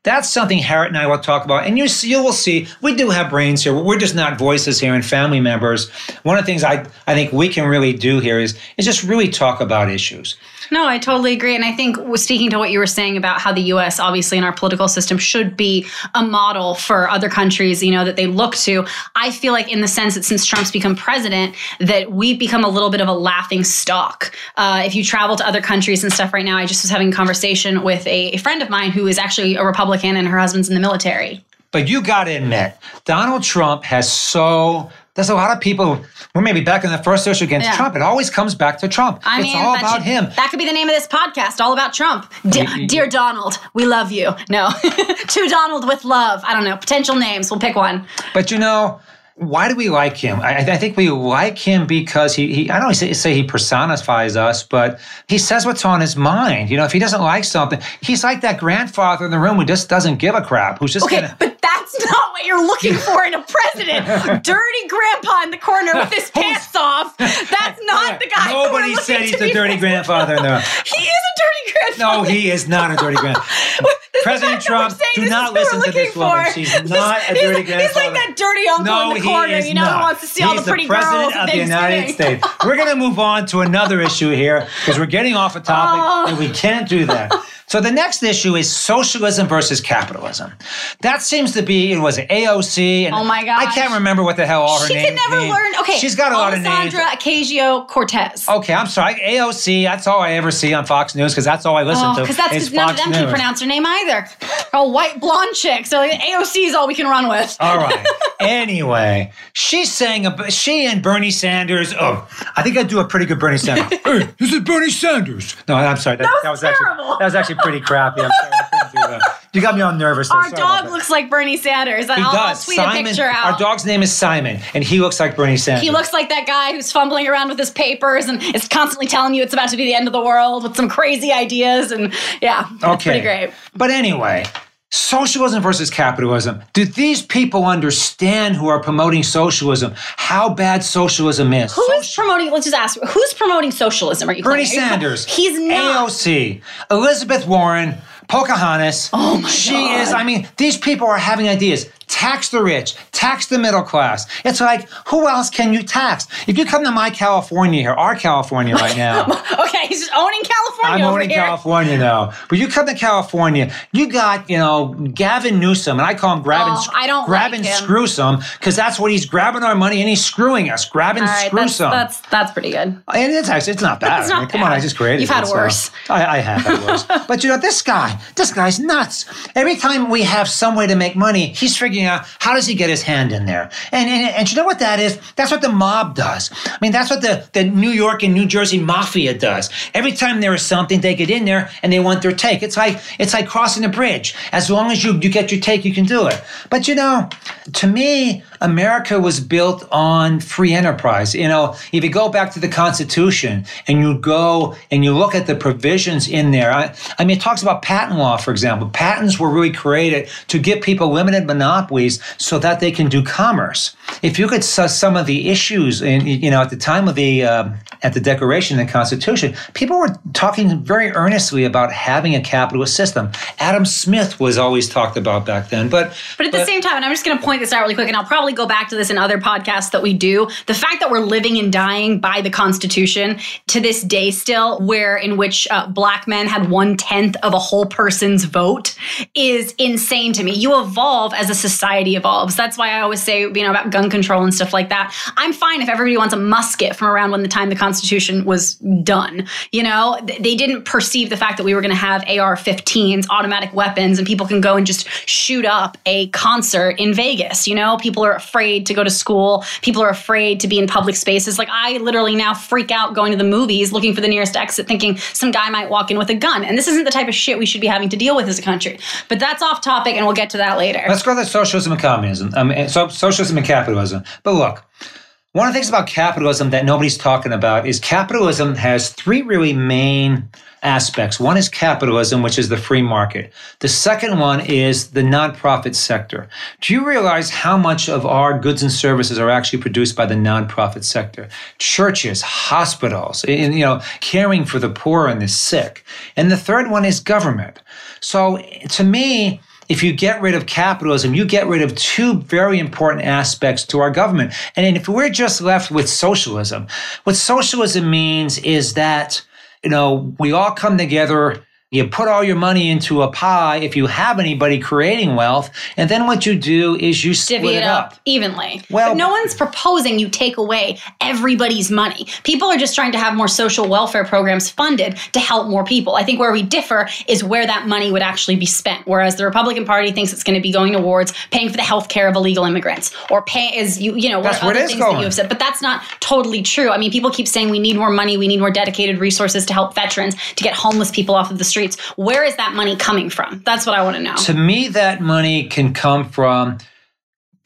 [SPEAKER 2] That's something Harriet and I will talk about. And you, you will see, we do have brains here. We're just not voices here and family members. One of the things I, I think we can really do here is, is just really talk about issues.
[SPEAKER 1] No, I totally agree. And I think speaking to what you were saying about how the US, obviously, in our political system should be a model for other countries, you know, that they look to. I feel like, in the sense that since Trump's become president, that we've become a little bit of a laughing stock. Uh, if you travel to other countries and stuff right now, I just was having a conversation with a, a friend of mine who is actually a Republican and her husband's in the military.
[SPEAKER 2] But you got to admit, Donald Trump has so there's a lot of people. We're maybe back in the first issue against yeah. Trump. It always comes back to Trump. I it's mean, all about
[SPEAKER 1] should,
[SPEAKER 2] him.
[SPEAKER 1] That could be the name of this podcast, all about Trump. De- Dear Donald, we love you. No, to Donald with love. I don't know. Potential names. We'll pick one.
[SPEAKER 2] But you know, why do we like him? I, I, think we like him because he, he I don't say, say he personifies us, but he says what's on his mind. You know, if he doesn't like something, he's like that grandfather in the room who just doesn't give a crap, who's just
[SPEAKER 1] okay,
[SPEAKER 2] gonna,
[SPEAKER 1] but that's not what you're looking for in a president. dirty grandpa in the corner with his pants off. That's not the guy.
[SPEAKER 2] Nobody said he's a dirty grandfather in there.
[SPEAKER 1] he is a dirty grandfather.
[SPEAKER 2] No, he is not a dirty grandfather. President Trump, do not listen to this woman. She's not a dirty grandfather.
[SPEAKER 1] He's like that dirty uncle no, in the corner, you know, not. who wants to see he's all the pretty
[SPEAKER 2] the president
[SPEAKER 1] girls
[SPEAKER 2] of the United States. We're going to move on to another issue here because we're getting off a topic oh. and we can't do that. So the next issue is socialism versus capitalism. That seems to be it was AOC. And
[SPEAKER 1] oh my god!
[SPEAKER 2] I can't remember what the hell all her
[SPEAKER 1] she
[SPEAKER 2] names.
[SPEAKER 1] She can never learn. Okay,
[SPEAKER 2] she's got a lot of names.
[SPEAKER 1] Sandra Ocasio Cortez.
[SPEAKER 2] Okay, I'm sorry. AOC. That's all I ever see on Fox News because that's all I listen oh, to.
[SPEAKER 1] Because that's
[SPEAKER 2] because
[SPEAKER 1] none of them News. can pronounce her name either. A white blonde chick. So like, AOC is all we can run with.
[SPEAKER 2] All right. anyway, she's saying she and Bernie Sanders. Oh, I think I do a pretty good Bernie Sanders. hey, this is Bernie Sanders. No, I'm sorry. That,
[SPEAKER 1] that was,
[SPEAKER 2] that was
[SPEAKER 1] terrible.
[SPEAKER 2] actually that was actually pretty crappy. I'm you got me all nervous.
[SPEAKER 1] Our dog looks like Bernie Sanders. He I'll, does. I'll tweet Simon, a picture out.
[SPEAKER 2] Our dog's name is Simon, and he looks like Bernie Sanders.
[SPEAKER 1] He looks like that guy who's fumbling around with his papers and is constantly telling you it's about to be the end of the world with some crazy ideas. And yeah, okay. pretty great.
[SPEAKER 2] But anyway, Socialism versus capitalism. Do these people understand who are promoting socialism how bad socialism is?
[SPEAKER 1] Who is promoting? Let's just ask. Who's promoting socialism? Are you
[SPEAKER 2] Bernie Sanders?
[SPEAKER 1] He's not.
[SPEAKER 2] AOC, Elizabeth Warren, Pocahontas.
[SPEAKER 1] Oh my
[SPEAKER 2] she
[SPEAKER 1] God.
[SPEAKER 2] is. I mean, these people are having ideas tax the rich, tax the middle class. It's like, who else can you tax? If you come to my California here, our California right now.
[SPEAKER 1] okay, he's just owning California.
[SPEAKER 2] I'm owning
[SPEAKER 1] here.
[SPEAKER 2] California now. But you come to California, you got, you know, Gavin Newsom, and I call him Grabbing,
[SPEAKER 1] oh, I don't
[SPEAKER 2] grabbing
[SPEAKER 1] like
[SPEAKER 2] Screwsome, because that's what he's grabbing our money and he's screwing us. Grabbing right, Screwsome.
[SPEAKER 1] That's, that's, that's pretty good.
[SPEAKER 2] And it's actually, it's not bad.
[SPEAKER 1] It's not
[SPEAKER 2] I mean,
[SPEAKER 1] bad.
[SPEAKER 2] Come on, I just created
[SPEAKER 1] You've had
[SPEAKER 2] it,
[SPEAKER 1] worse.
[SPEAKER 2] I, I have had worse. but you know, this guy, this guy's nuts. Every time we have some way to make money, he's figuring out how does he get his hand in there. And, and, and you know what that is? That's what the mob does. I mean, that's what the, the New York and New Jersey mafia does. Every time there is something, they get in there and they want their take. It's like it's like crossing a bridge. As long as you, you get your take, you can do it. But you know, to me, America was built on free enterprise. You know, if you go back to the Constitution and you go and you look at the provisions in there, I, I mean, it talks about patent law, for example. Patents were really created to give people limited so that they can do commerce. If you look at some of the issues, in, you know, at the time of the uh, at the Declaration of the Constitution, people were talking very earnestly about having a capitalist system. Adam Smith was always talked about back then, but
[SPEAKER 1] but at the same time, and I'm just going to point this out really quick, and I'll probably go back to this in other podcasts that we do. The fact that we're living and dying by the Constitution to this day, still, where in which uh, black men had one tenth of a whole person's vote, is insane to me. You evolve as a society evolves. That's why I always say, you know, about gun control and stuff like that. I'm fine if everybody wants a musket from around when the time the Constitution was done. You know, they didn't perceive the fact that we were going to have AR-15s, automatic weapons, and people can go and just shoot up a concert in Vegas. You know, people are afraid to go to school. People are afraid to be in public spaces. Like I literally now freak out going to the movies, looking for the nearest exit, thinking some guy might walk in with a gun. And this isn't the type of shit we should be having to deal with as a country. But that's off topic, and we'll get to that later.
[SPEAKER 2] Let's go to socialism and communism. Um, so socialism and capitalism. But look, one of the things about capitalism that nobody's talking about is capitalism has three really main aspects. One is capitalism, which is the free market. The second one is the nonprofit sector. Do you realize how much of our goods and services are actually produced by the nonprofit sector? Churches, hospitals, and, you know, caring for the poor and the sick. And the third one is government. So to me, if you get rid of capitalism, you get rid of two very important aspects to our government. And if we're just left with socialism, what socialism means is that, you know, we all come together you put all your money into a pie if you have anybody creating wealth, and then what you do is you split
[SPEAKER 1] divvy it
[SPEAKER 2] up.
[SPEAKER 1] up evenly.
[SPEAKER 2] Well-
[SPEAKER 1] but no one's proposing you take away everybody's money. People are just trying to have more social welfare programs funded to help more people. I think where we differ is where that money would actually be spent. Whereas the Republican Party thinks it's going to be going towards paying for the health care of illegal immigrants or pay as you you know
[SPEAKER 2] That's
[SPEAKER 1] what other things that you have said. But that's not totally true. I mean, people keep saying we need more money, we need more dedicated resources to help veterans, to get homeless people off of the streets. Where is that money coming from? That's what I want to know.
[SPEAKER 2] To me, that money can come from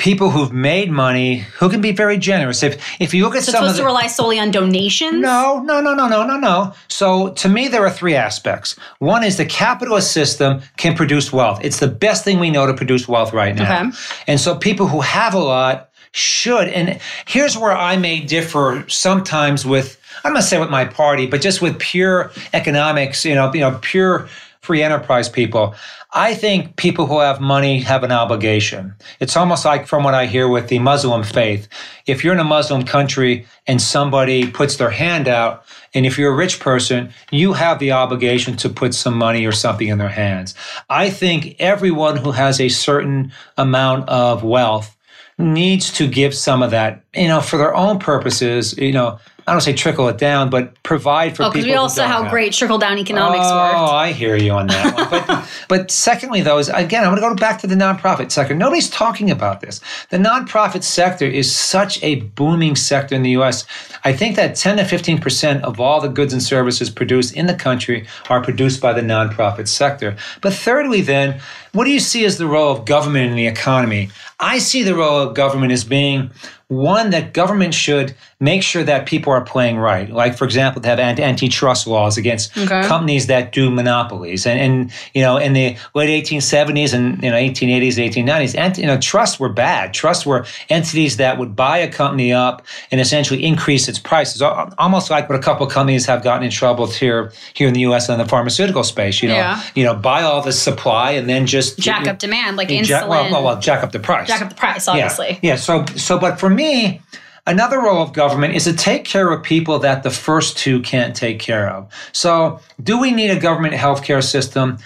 [SPEAKER 2] people who've made money who can be very generous. If if you look at
[SPEAKER 1] So
[SPEAKER 2] some of
[SPEAKER 1] supposed
[SPEAKER 2] the,
[SPEAKER 1] to rely solely on donations?
[SPEAKER 2] No, no, no, no, no, no, no. So to me, there are three aspects. One is the capitalist system can produce wealth. It's the best thing we know to produce wealth right now.
[SPEAKER 1] Okay.
[SPEAKER 2] And so people who have a lot should. And here's where I may differ sometimes with, I'm not say with my party, but just with pure economics, you know, you know, pure free enterprise people. I think people who have money have an obligation. It's almost like from what I hear with the Muslim faith. If you're in a Muslim country and somebody puts their hand out, and if you're a rich person, you have the obligation to put some money or something in their hands. I think everyone who has a certain amount of wealth needs to give some of that, you know, for their own purposes, you know, I don't say trickle it down, but provide for
[SPEAKER 1] Oh,
[SPEAKER 2] people.
[SPEAKER 1] because we all saw how
[SPEAKER 2] have.
[SPEAKER 1] great trickle down economics
[SPEAKER 2] Oh,
[SPEAKER 1] worked.
[SPEAKER 2] I hear you on that one. But, but secondly, though, is again, I'm going to go back to the nonprofit sector. Nobody's talking about this. The nonprofit sector is such a booming sector in the U.S. I think that 10 to 15 percent of all the goods and services produced in the country are produced by the nonprofit sector. But thirdly, then, what do you see as the role of government in the economy? I see the role of government as being one that government should make sure that people are playing right. Like, for example, to have ant- antitrust laws against
[SPEAKER 1] Okay.
[SPEAKER 2] companies that do monopolies. And, and you know, in the late 1870s and you know 1880s, 1890s, ant- you know, trusts were bad. Trusts were entities that would buy a company up and essentially increase its prices. Almost like what a couple of companies have gotten in trouble here here in the U.S. in the pharmaceutical space. You know,
[SPEAKER 1] Yeah.
[SPEAKER 2] you know, buy all the supply and then just
[SPEAKER 1] Jack up demand, like
[SPEAKER 2] jack,
[SPEAKER 1] insulin.
[SPEAKER 2] well, well, well, jack up the price.
[SPEAKER 1] jack up the price, obviously.
[SPEAKER 2] Yeah. yeah. So, so, but for me, another role of government is to take care of people that the first two can't take care of. So, do we need a government healthcare system?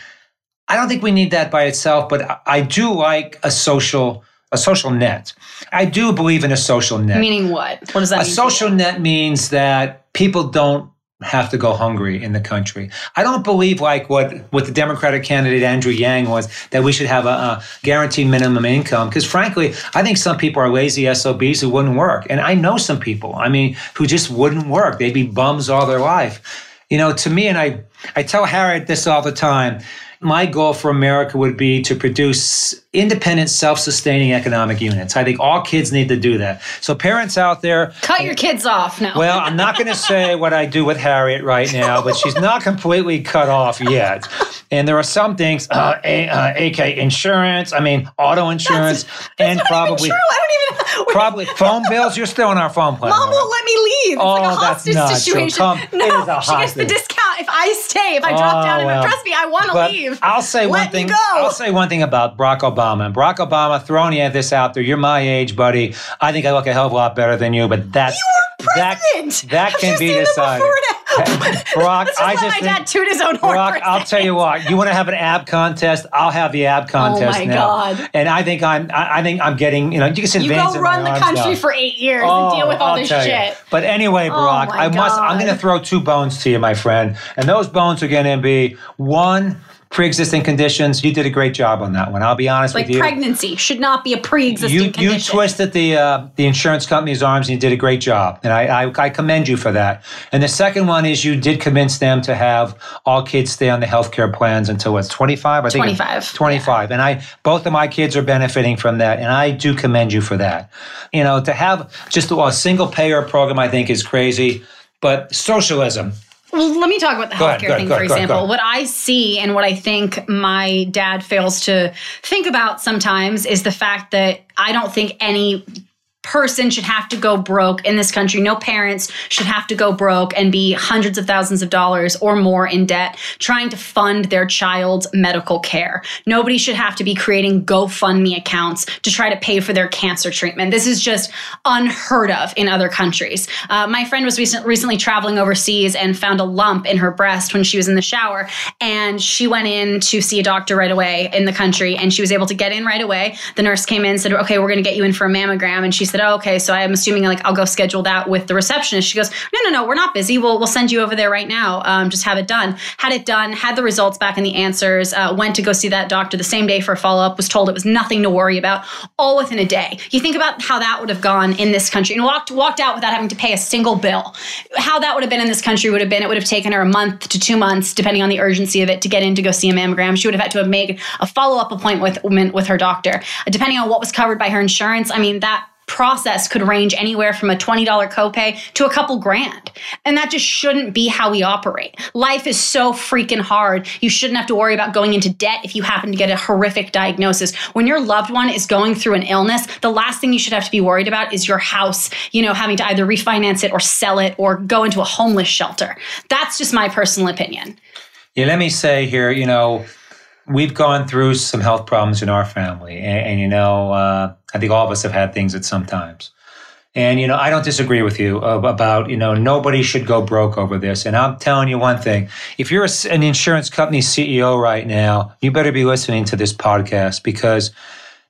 [SPEAKER 2] I don't think we need that by itself, but I- do like a social a social net. I do believe in a social net.
[SPEAKER 1] Meaning what? What does that
[SPEAKER 2] A
[SPEAKER 1] mean? to
[SPEAKER 2] social net means that people don't have to go hungry in the country. I don't believe like what what the Democratic candidate Andrew Yang was that we should have a, a guaranteed minimum income because frankly, I think some people are lazy SOBs who wouldn't work. And I know some people, I mean, who just wouldn't work. They'd be bums all their life. You know, to me and I I tell Harriet this all the time. My goal for America would be to produce independent, self-sustaining economic units. I think all kids need to do that. So parents out there,
[SPEAKER 1] Cut your kids off now.
[SPEAKER 2] well, I'm not going to say what I do with Harriet right now, but she's not completely cut off yet. And there are some things, uh, A, uh, AK insurance, I mean, auto insurance, and
[SPEAKER 1] Not even
[SPEAKER 2] probably
[SPEAKER 1] true. I don't even.
[SPEAKER 2] probably phone bills. You're still on our phone plan.
[SPEAKER 1] Mom
[SPEAKER 2] right?
[SPEAKER 1] won't let me leave. It's
[SPEAKER 2] Oh,
[SPEAKER 1] like a
[SPEAKER 2] that's
[SPEAKER 1] hostage
[SPEAKER 2] not true.
[SPEAKER 1] situation.
[SPEAKER 2] Come,
[SPEAKER 1] no,
[SPEAKER 2] it is a
[SPEAKER 1] she gets the discount if I stay. If I drop
[SPEAKER 2] Oh,
[SPEAKER 1] down and
[SPEAKER 2] well.
[SPEAKER 1] trust me, I want to leave.
[SPEAKER 2] I'll say one thing.
[SPEAKER 1] go.
[SPEAKER 2] I'll say one thing about Barack Obama. Barack Obama, throwing you this out there. You're my age, buddy. I think I look a hell of a lot better than you, but that's
[SPEAKER 1] you
[SPEAKER 2] that,
[SPEAKER 1] president.
[SPEAKER 2] that can be decided. Brock, I just
[SPEAKER 1] my
[SPEAKER 2] think-
[SPEAKER 1] dad toot his own horn.
[SPEAKER 2] Brock, I'll tell you what. You want to have an ab contest? I'll have the ab oh contest
[SPEAKER 1] Oh my
[SPEAKER 2] now.
[SPEAKER 1] God.
[SPEAKER 2] And I think I'm. I, I think I'm getting. You know, you can
[SPEAKER 1] You go run the country
[SPEAKER 2] now.
[SPEAKER 1] for eight years
[SPEAKER 2] Oh,
[SPEAKER 1] and deal oh, with all
[SPEAKER 2] I'll
[SPEAKER 1] this
[SPEAKER 2] tell you.
[SPEAKER 1] shit.
[SPEAKER 2] But anyway, oh Brock,
[SPEAKER 1] my
[SPEAKER 2] I must. I'm going to throw two bones to you, my friend, and those bones are going to be one pre-existing conditions. You did a great job on that one. I'll be honest
[SPEAKER 1] Like
[SPEAKER 2] with you.
[SPEAKER 1] Like pregnancy should not be a pre-existing
[SPEAKER 2] You, you
[SPEAKER 1] condition.
[SPEAKER 2] twisted the uh, the insurance company's arms and you did a great job, and I, I I commend you for that. And the second one is you did convince them to have all kids stay on the health care plans until what's twenty five? I think
[SPEAKER 1] 25,
[SPEAKER 2] Twenty five, and I both of my kids are benefiting from that, and I do commend you for that. You know, to have just a single payer program, I think is crazy. But socialism,
[SPEAKER 1] Well, let me talk about the
[SPEAKER 2] Go
[SPEAKER 1] healthcare
[SPEAKER 2] ahead,
[SPEAKER 1] thing,
[SPEAKER 2] go
[SPEAKER 1] for
[SPEAKER 2] ahead,
[SPEAKER 1] example.
[SPEAKER 2] ahead.
[SPEAKER 1] What I see and what I think my dad fails to think about sometimes is the fact that I don't think any person should have to go broke in this country. No parents should have to go broke and be hundreds of thousands of dollars or more in debt trying to fund their child's medical care. Nobody should have to be creating GoFundMe accounts to try to pay for their cancer treatment. This is just unheard of in other countries. Uh, my friend was recent, recently traveling overseas and found a lump in her breast when she was in the shower. And she went in to see a doctor right away in the country and she was able to get in right away. The nurse came in said, Okay, we're going to get you in for a mammogram. And she Oh, okay. So I'm assuming like I'll go schedule that with the receptionist. She goes, No, no, no, we're not busy. We'll, we'll send you over there right now. Um, just have it done. Had it done, had the results back and the answers, uh, went to go see that doctor the same day for a follow up, was told it was nothing to worry about, all within a day. You think about how that would have gone in this country and walked, walked out without having to pay a single bill. How that would have been in this country would have been it would have taken her a month to two months, depending on the urgency of it, to get in to go see a mammogram. She would have had to have made a follow up appointment with, with her doctor. Depending on what was covered by her insurance, I mean, that process could range anywhere from a $20 copay to a couple grand. And that just shouldn't be how we operate. Life is so freaking hard. You shouldn't have to worry about going into debt if you happen to get a horrific diagnosis. When your loved one is going through an illness, the last thing you should have to be worried about is your house, you know, having to either refinance it or sell it or go into a homeless shelter. That's just my personal opinion.
[SPEAKER 2] Yeah, let me say here, you know, we've gone through some health problems in our family, and, and you know, uh, I think all of us have had things at some times. And you know, I don't disagree with you about you know nobody should go broke over this. And I'm telling you one thing: if you're an insurance company CEO right now, you better be listening to this podcast because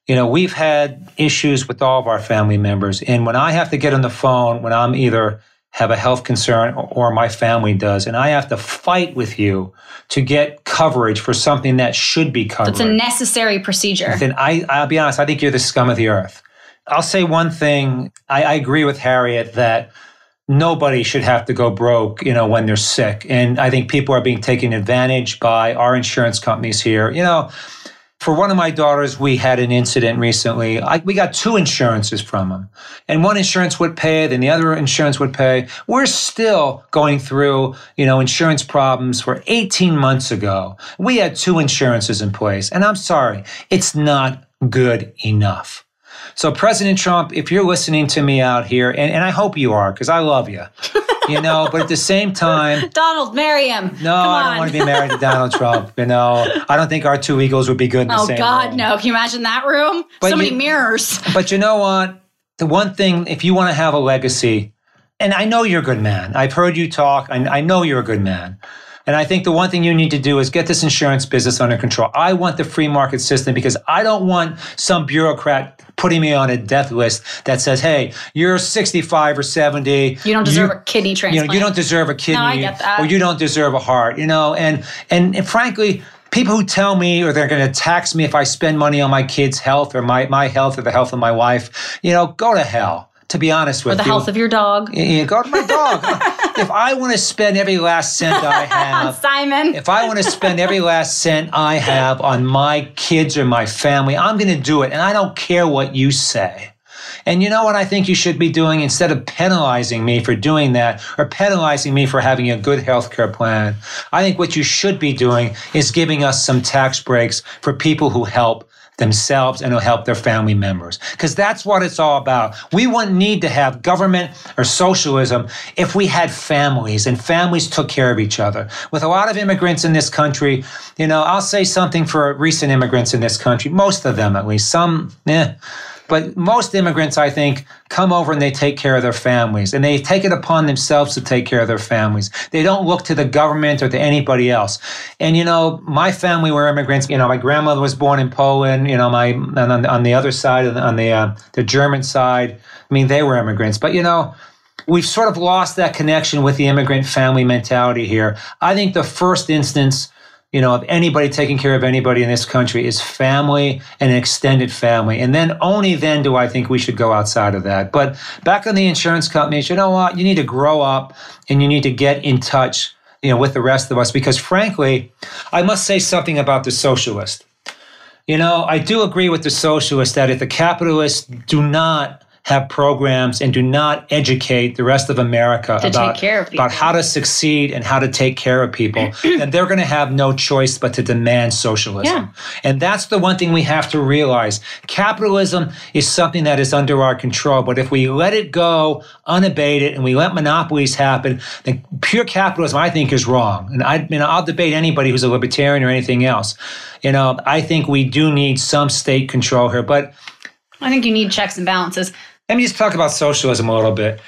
[SPEAKER 2] you know we've had issues with all of our family members. And when I have to get on the phone, when I'm either have a health concern or my family does, and I have to fight with you to get coverage for something that should be covered.
[SPEAKER 1] It's a necessary procedure.
[SPEAKER 2] Then I, I'll be honest, I think you're the scum of the earth. I'll say one thing. I, I agree with Harriet that nobody should have to go broke, you know, when they're sick. And I think people are being taken advantage by our insurance companies here. You know, for one of my daughters, we had an incident recently. I, we got two insurances from them, and one insurance would pay, then the other insurance would pay. We're still going through, you know, insurance problems. For 18 months ago, we had two insurances in place, and I'm sorry, it's not good enough. So, President Trump, if you're listening to me out here, and, and I hope you are, because I love you. you know, but at the same time,
[SPEAKER 1] Donald, marry him.
[SPEAKER 2] No, I don't on. want to be married to Donald Trump. You know, I don't think our two egos would be good in the
[SPEAKER 1] oh,
[SPEAKER 2] same
[SPEAKER 1] God,
[SPEAKER 2] room.
[SPEAKER 1] no. Can you imagine that room? But so you, many mirrors.
[SPEAKER 2] But you know what? The one thing, if you want to have a legacy, and I know you're a good man. I've heard you talk. I, I know you're a good man. And I think the one thing you need to do is get this insurance business under control. I want the free market system because I don't want some bureaucrat putting me on a death list that says, "Hey, you're 65 or 70.
[SPEAKER 1] You don't deserve you, a kidney transplant.
[SPEAKER 2] You know, you don't deserve a kidney,
[SPEAKER 1] no, I get that.
[SPEAKER 2] or you don't deserve a heart." You know, and and, and frankly, people who tell me or they're going to tax me if I spend money on my kids' health or my my health or the health of my wife, you know, go to hell to be honest with
[SPEAKER 1] you.
[SPEAKER 2] Or
[SPEAKER 1] the health of your dog.
[SPEAKER 2] Yeah, go to my dog. if I want to spend every last cent I have,
[SPEAKER 1] Simon.
[SPEAKER 2] If I want to spend every last cent I have on my kids or my family, I'm going to do it. And I don't care what you say. And you know what I think you should be doing instead of penalizing me for doing that or penalizing me for having a good health care plan? I think what you should be doing is giving us some tax breaks for people who help themselves and it'll help their family members. Because that's what it's all about. We wouldn't need to have government or socialism if we had families and families took care of each other. With a lot of immigrants in this country, you know, I'll say something for recent immigrants in this country, most of them at least, some, eh but most immigrants, I think, come over and they take care of their families and they take it upon themselves to take care of their families. They don't look to the government or to anybody else. And, you know, my family were immigrants. You know, my grandmother was born in Poland, you know, my, on, on the other side, on the, uh, the German side, I mean, they were immigrants. But, you know, we've sort of lost that connection with the immigrant family mentality here. I think the first instance you know, of anybody taking care of anybody in this country is family and an extended family. And then only then do I think we should go outside of that. But back on the insurance companies, you know what? You need to grow up and you need to get in touch, you know, with the rest of us because frankly, I must say something about the socialist. You know, I do agree with the socialist that if the capitalists do not have programs and do not educate the rest of America
[SPEAKER 1] To
[SPEAKER 2] about,
[SPEAKER 1] of
[SPEAKER 2] about how to succeed and how to take care of people, then they're going to have no choice but to demand socialism.
[SPEAKER 1] Yeah.
[SPEAKER 2] And that's the one thing we have to realize. Capitalism is something that is under our control, but if we let it go unabated and we let monopolies happen, then pure capitalism, I think, is wrong. And I, you know, I'll debate anybody who's a libertarian or anything else. You know, I think we do need some state control here, but
[SPEAKER 1] I think you need checks and balances.
[SPEAKER 2] Let me just talk about socialism a little bit.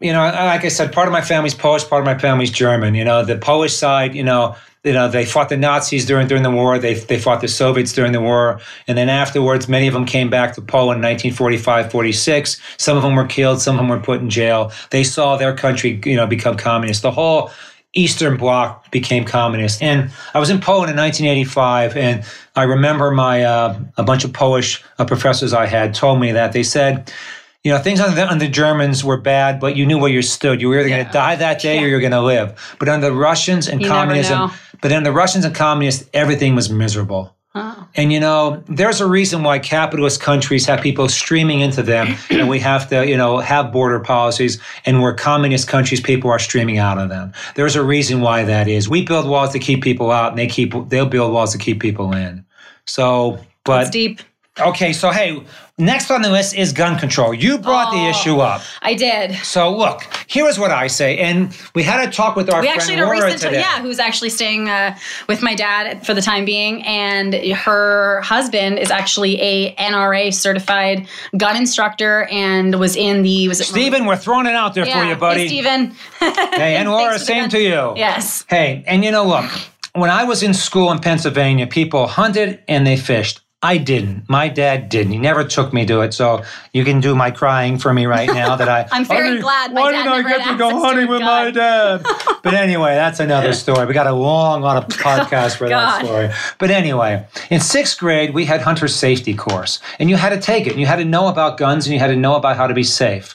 [SPEAKER 2] You know, like I said, part of my family's Polish, part of my family's German. You know, the Polish side, you know, you know, they fought the Nazis during during the war. They they fought the Soviets during the war, and then afterwards, many of them came back to Poland in 1945, 46. Some of them were killed. Some of them were put in jail. They saw their country, you know, become communist. The whole Eastern Bloc became communist. And I was in Poland in 1985, and I remember my uh, a bunch of Polish uh, professors I had told me that they said, you know, things on the, the Germans were bad, but you knew where you stood. You were either going to die that day or you're going to live. But on the Russians and
[SPEAKER 1] You
[SPEAKER 2] communism, but on the Russians and communists, everything was miserable. And you know, there's a reason why capitalist countries have people streaming into them, and we have to, you know, have border policies. And where communist countries, people are streaming out of them. There's a reason why that is. We build walls to keep people out, and they keep they'll build walls to keep people in. So, but
[SPEAKER 1] deep.
[SPEAKER 2] Okay, so hey, next on the list is gun control. You brought the
[SPEAKER 1] Oh.
[SPEAKER 2] issue up.
[SPEAKER 1] I did.
[SPEAKER 2] So look, here is what I say, and we had a talk with our
[SPEAKER 1] We
[SPEAKER 2] friend
[SPEAKER 1] actually had a recent,
[SPEAKER 2] today.
[SPEAKER 1] yeah, who's actually staying uh, with my dad for the time being, and her husband is actually a NRA certified gun instructor and was in the was it
[SPEAKER 2] Stephen, we're throwing it out there
[SPEAKER 1] Yeah,
[SPEAKER 2] for you, buddy.
[SPEAKER 1] Hey, Stephen.
[SPEAKER 2] Hey, and Laura,
[SPEAKER 1] the
[SPEAKER 2] same to you.
[SPEAKER 1] Yes.
[SPEAKER 2] Hey, and you know, look, when I was in school in Pennsylvania, people hunted and they fished. I didn't. My dad didn't. He never took me to it. So you can do my crying for me right now that I.
[SPEAKER 1] I'm very
[SPEAKER 2] did-
[SPEAKER 1] glad my
[SPEAKER 2] Why
[SPEAKER 1] dad
[SPEAKER 2] did I get to go
[SPEAKER 1] to
[SPEAKER 2] hunting
[SPEAKER 1] a
[SPEAKER 2] with my dad? but anyway, that's another story. We got a long, lot of podcasts for that story. But anyway, in sixth grade, we had hunter safety course, and you had to take it. And you had to know about guns, and you had to know about how to be safe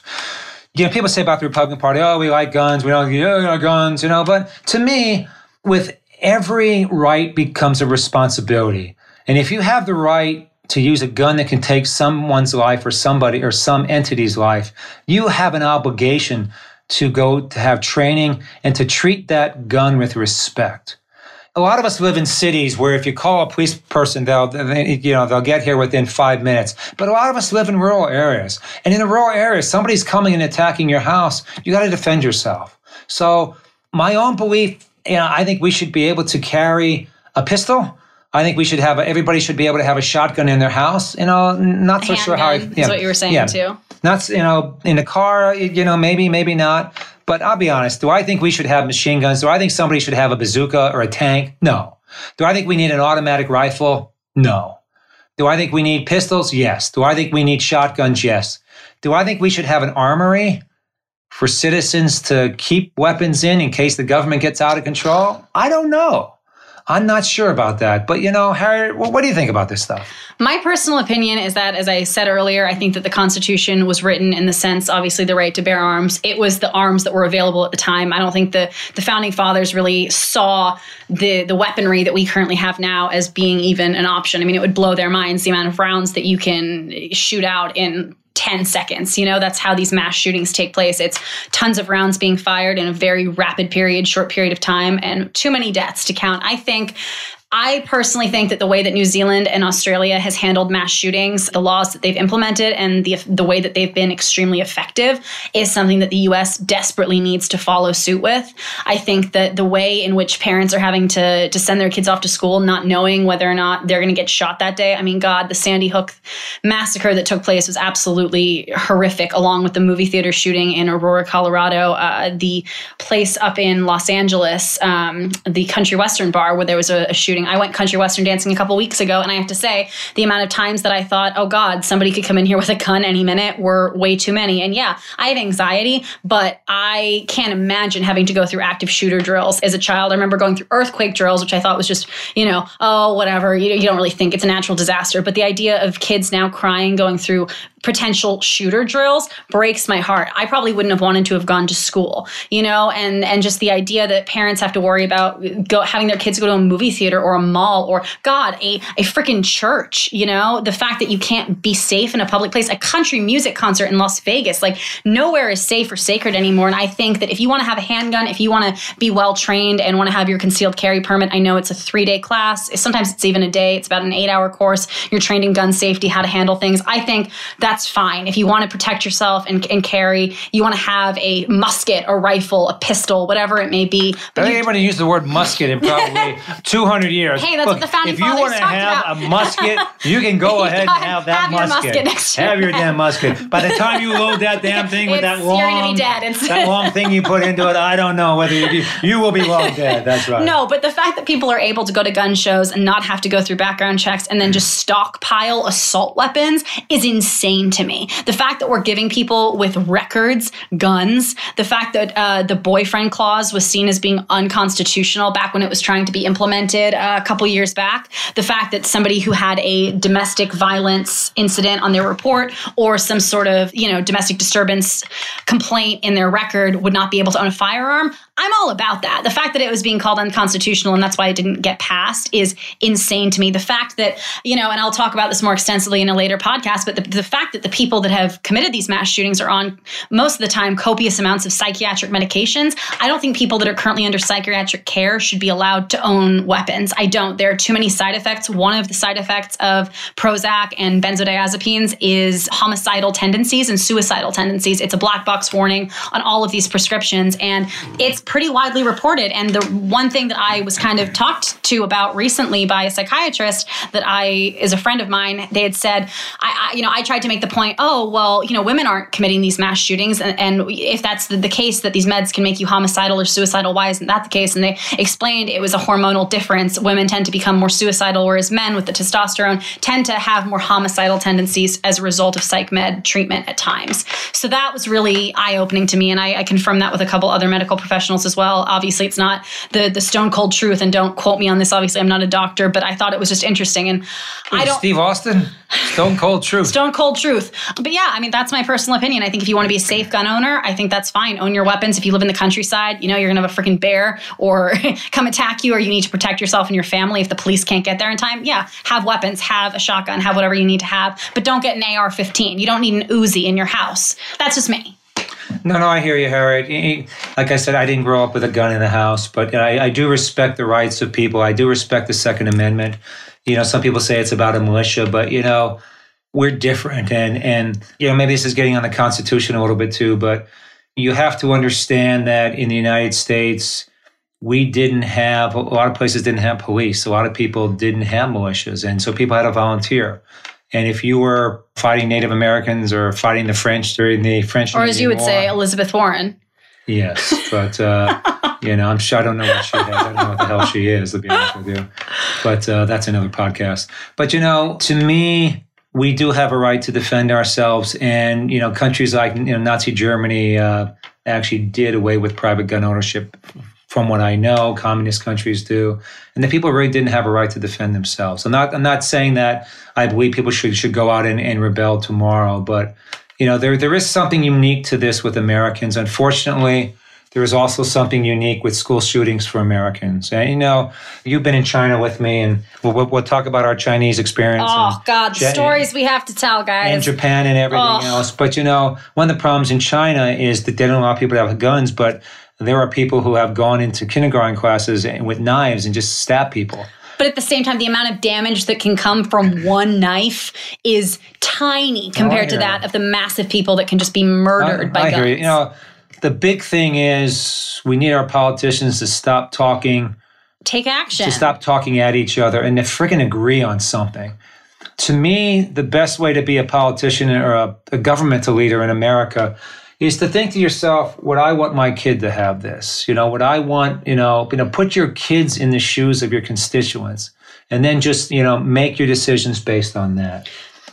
[SPEAKER 2] you know, people say about the Republican Party, oh, we like guns, we don't like guns, you know. But to me, with every right becomes a responsibility. And if you have the right to use a gun that can take someone's life or somebody or some entity's life, you have an obligation to go to have training and to treat that gun with respect a lot of us live in cities where if you call a police person, they'll they, you know they'll get here within five minutes. But a lot of us live in rural areas, and in the rural areas, somebody's coming and attacking your house. You got to defend yourself. So my own belief, you know, I think we should be able to carry a pistol. I think we should have everybody should be able to have a shotgun in their house. You know, not so sure how. I,
[SPEAKER 1] Handgun is what you were saying,
[SPEAKER 2] yeah.
[SPEAKER 1] too.
[SPEAKER 2] Not you know in the car, you know maybe maybe not. But I'll be honest. Do I think we should have machine guns? Do I think somebody should have a bazooka or a tank? No. Do I think we need an automatic rifle? No. Do I think we need pistols? Yes. Do I think we need shotguns? Yes. Do I think we should have an armory for citizens to keep weapons in in case the government gets out of control? I don't know. I'm not sure about that. But you know, Harry, what do you think about this stuff?
[SPEAKER 1] My personal opinion is that, as I said earlier, I think that the Constitution was written in the sense, obviously, the right to bear arms. It was the arms that were available at the time. I don't think the the founding fathers really saw the the weaponry that we currently have now as being even an option. I mean, it would blow their minds the amount of rounds that you can shoot out in 10 seconds. You know, that's how these mass shootings take place. It's tons of rounds being fired in a very rapid period, short period of time, and too many deaths to count. I think. I personally think that the way that New Zealand and Australia has handled mass shootings, the laws that they've implemented, and the the way that they've been extremely effective is something that the U.S. desperately needs to follow suit with. I think that the way in which parents are having to to send their kids off to school, not knowing whether or not they're going to get shot that day. I mean, God, the Sandy Hook massacre that took place was absolutely horrific, along with the movie theater shooting in Aurora, Colorado, uh, the place up in Los Angeles, um, the Country Western bar where there was a, a shooting. I went country western dancing a couple weeks ago, and I have to say, the amount of times that I thought, oh God, somebody could come in here with a gun any minute were way too many. And yeah, I have anxiety, but I can't imagine having to go through active shooter drills. As a child, I remember going through earthquake drills, which I thought was just, you know, oh, whatever. You, you don't really think it's a natural disaster. But the idea of kids now crying, going through potential shooter drills breaks my heart. I probably wouldn't have wanted to have gone to school, you know, and and just the idea that parents have to worry about go having their kids go to a movie theater or a mall or God, a a freaking church, you know, the fact that you can't be safe in a public place, a country music concert in Las Vegas, like nowhere is safe or sacred anymore. And I think that if you want to have a handgun, if you want to be well trained and want to have your concealed carry permit, I know it's a three day class. Sometimes it's even a day. It's about an eight hour course. You're trained in gun safety, how to handle things. I think that's fine. If you want to protect yourself and, and carry, you want to have a musket, a rifle, a pistol, whatever it may be.
[SPEAKER 2] I think anybody used the word musket in probably 200 years.
[SPEAKER 1] Hey, that's what the founding fathers talked about.
[SPEAKER 2] If you want to have
[SPEAKER 1] about.
[SPEAKER 2] a musket, you can go ahead and have that
[SPEAKER 1] have your
[SPEAKER 2] musket.
[SPEAKER 1] musket next
[SPEAKER 2] have
[SPEAKER 1] your
[SPEAKER 2] your damn musket. By the time you load that damn thing with that
[SPEAKER 1] It's- you're gonna be
[SPEAKER 2] long, that long thing you put into it, I don't know whether you be, you will be long dead. That's right.
[SPEAKER 1] No, but the fact that people are able to go to gun shows and not have to go through background checks and then mm. just stockpile assault weapons is insane to me. The fact that we're giving people with records guns, the fact that uh, the boyfriend clause was seen as being unconstitutional back when it was trying to be implemented uh, a couple years back, the fact that somebody who had a domestic violence incident on their report or some sort of you know domestic disturbance complaint in their record would not be able to own a firearm. I'm all about that. The fact that it was being called unconstitutional and that's why it didn't get passed is insane to me. The fact that, you know, and I'll talk about this more extensively in a later podcast, but the, the fact that the people that have committed these mass shootings are on most of the time copious amounts of psychiatric medications, I don't think people that are currently under psychiatric care should be allowed to own weapons. I don't. There are too many side effects. One of the side effects of Prozac and benzodiazepines is homicidal tendencies and suicidal tendencies. It's a black box warning on all of these prescriptions, and it's pretty widely reported. And the one thing that I was kind of talked to about recently by a psychiatrist that I is a friend of mine, they had said, I, I you know, I tried to make the point, oh, well, you know, women aren't committing these mass shootings, and, and if that's the, the case that these meds can make you homicidal or suicidal, why isn't that the case? And they explained it was a hormonal difference. Women tend to become more suicidal, whereas men with the testosterone tend to have more homicidal tendencies as a result of psych med treatment at times. So that was really eye opening to me, and I, I confirmed that with a couple other medical professionals as well. Obviously, it's not the the stone cold truth, and don't quote me on this. Obviously, I'm not a doctor, but I thought it was just interesting, and I don't.
[SPEAKER 2] Steve Austin, Stone Cold Truth.
[SPEAKER 1] Stone cold truth. But yeah, I mean, that's my personal opinion. I think if you want to be a safe gun owner, I think that's fine. Own your weapons. If you live in the countryside, you know, you're going to have a freaking bear or come attack you, or you need to protect yourself and your family if the police can't get there in time. Yeah, have weapons, have a shotgun, have whatever you need to have, but don't get an AR 15. You don't need an Uzi in your house. That's just me.
[SPEAKER 2] No, no, I hear you, Harriet. Like I said, I didn't grow up with a gun in the house, but I, I do respect the rights of people. I do respect the Second Amendment. You know, some people say it's about a militia, but you know, we're different, and and you know, maybe this is getting on the Constitution a little bit too, but you have to understand that in the United States, we didn't have a lot of places didn't have police. A lot of people didn't have militias, and so people had to volunteer. And if you were fighting Native Americans or fighting the French during the French,
[SPEAKER 1] Or as you would
[SPEAKER 2] War-
[SPEAKER 1] say, Elizabeth Warren.
[SPEAKER 2] Yes, but uh, you know, I'm sure I don't know what she is. I don't know what the hell she is, to be honest with you. But uh, that's another podcast. But you know, to me, we do have a right to defend ourselves, and you know, countries like you know, Nazi Germany uh, actually did away with private gun ownership. From what I know, communist countries do, and the people really didn't have a right to defend themselves. I'm not. I'm not saying that I believe people should should go out and, and rebel tomorrow, but you know, there there is something unique to this with Americans. Unfortunately, there is also something unique with school shootings for Americans. And you know, you've been in China with me, and we'll, we'll, we'll talk about our Chinese experience.
[SPEAKER 1] Oh, God, the stories we have to tell, guys. and.
[SPEAKER 2] Japan and everything
[SPEAKER 1] Ugh.
[SPEAKER 2] else. But you know, one of the problems in China is that they don't allow people to have guns, but there are people who have gone into kindergarten classes and- with knives and just stab people.
[SPEAKER 1] But at the same time, the amount of damage that can come from one knife is tiny oh, compared to that
[SPEAKER 2] you.
[SPEAKER 1] of the massive people that can just be murdered by
[SPEAKER 2] I
[SPEAKER 1] guns.
[SPEAKER 2] you. You know, the big thing is we need our politicians to stop talking,
[SPEAKER 1] Take action.
[SPEAKER 2] to stop talking at each other, and to freaking agree on something. To me, the best way to be a politician or a, a governmental leader in America is to think to yourself, would I want my kid to have this? You know, would I want, you know, you know, put your kids in the shoes of your constituents and then just, you know, make your decisions based on that.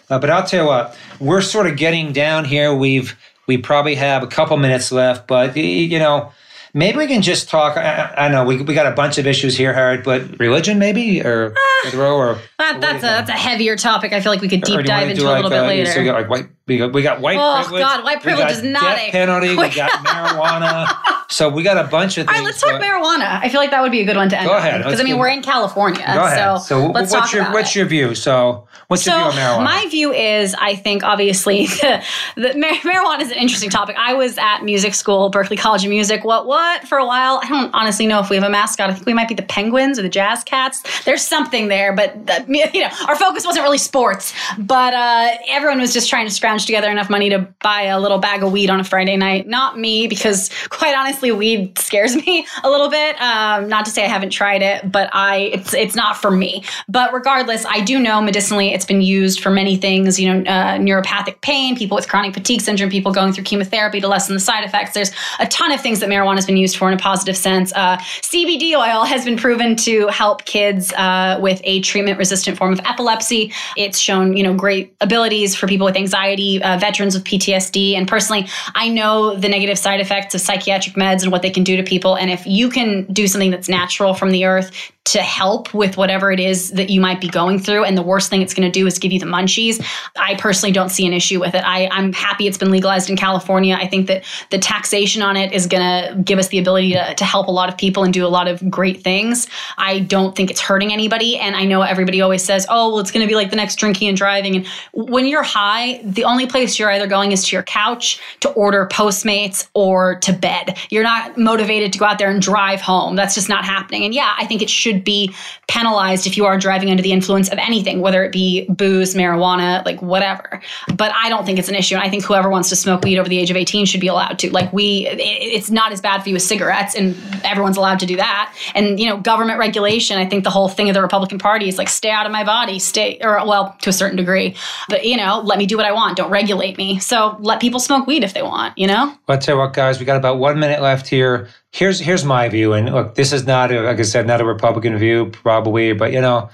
[SPEAKER 2] Uh, but I'll tell you what, we're sort of getting down here. We've we probably have a couple minutes left, but you know, maybe we can just talk. I, I know we we got a bunch of issues here, Harold, but religion maybe or or
[SPEAKER 1] That, that's a that's a heavier topic. I feel like we could deep dive into
[SPEAKER 2] do
[SPEAKER 1] a
[SPEAKER 2] like,
[SPEAKER 1] little bit
[SPEAKER 2] uh,
[SPEAKER 1] later.
[SPEAKER 2] So you got like white We got we got white
[SPEAKER 1] Oh,
[SPEAKER 2] privilege.
[SPEAKER 1] God, white
[SPEAKER 2] we
[SPEAKER 1] privilege
[SPEAKER 2] got
[SPEAKER 1] is not a-
[SPEAKER 2] penalty. We got marijuana. So we got a bunch of things.
[SPEAKER 1] right, let's talk
[SPEAKER 2] but-
[SPEAKER 1] marijuana. I feel like that would be a good one to end
[SPEAKER 2] Go ahead,
[SPEAKER 1] Because I mean, we're in California.
[SPEAKER 2] Go ahead.
[SPEAKER 1] So,
[SPEAKER 2] So,
[SPEAKER 1] let's
[SPEAKER 2] what's
[SPEAKER 1] talk
[SPEAKER 2] your
[SPEAKER 1] about
[SPEAKER 2] what's
[SPEAKER 1] it.
[SPEAKER 2] your view? So what's
[SPEAKER 1] So
[SPEAKER 2] your view on marijuana?
[SPEAKER 1] my view is, I think obviously the, the mar- marijuana is an interesting topic. I was at music school, Berklee College of Music. What what for a while? I don't honestly know if we have a mascot. I think we might be the Penguins or the Jazz Cats. There's something there, but that, you know, our focus wasn't really sports. But uh, everyone was just trying to scrounge together enough money to buy a little bag of weed on a Friday night. Not me, because quite honestly, weed scares me a little bit. Um, not to say I haven't tried it, but I it's it's not for me. But regardless, I do know medicinally it's been used for many things. You know, uh, neuropathic pain, people with chronic fatigue syndrome, people going through chemotherapy to lessen the side effects. There's a ton of things that marijuana has been used for in a positive sense. Uh, CBD oil has been proven to help kids uh, with a treatment-resistant form of epilepsy. It's shown, you know, great abilities for people with anxiety, uh, veterans with PTSD, and personally, I know the negative side effects of psychiatric meds and what they can do to people. And if you can do something that's natural from the earth to help with whatever it is that you might be going through, and the worst thing it's going to do is give you the munchies, I personally don't see an issue with it. I, I'm happy it's been legalized in California. I think that the taxation on it is going to give us the ability to, to help a lot of people and do a lot of great things. I don't think it's hurting anybody. And I know everybody always says, oh, well, it's going to be like the next drinking and driving. And when you're high, the only place you're either going is to your couch to order Postmates or to bed. You're not motivated to go out there and drive home. That's just not happening. And yeah, I think it should be penalized if you are driving under the influence of anything, whether it be booze, marijuana, like whatever. But I don't think it's an issue. And I think whoever wants to smoke weed over the age of 18 should be allowed to. Like we, it- it's not as bad for you as cigarettes, and everyone's allowed to do that. And you know, government regulation. I think the whole thing of the Republican Party is like, stay out of my body, stay, or well, to a certain degree. But you know, let me do what I want. Don't regulate me. So let people smoke weed if they want. You know.
[SPEAKER 2] Well, I tell you what, guys, we got about one minute left here. Here's here's my view, and look, this is not, a, like I said, not a Republican view, probably, but you know,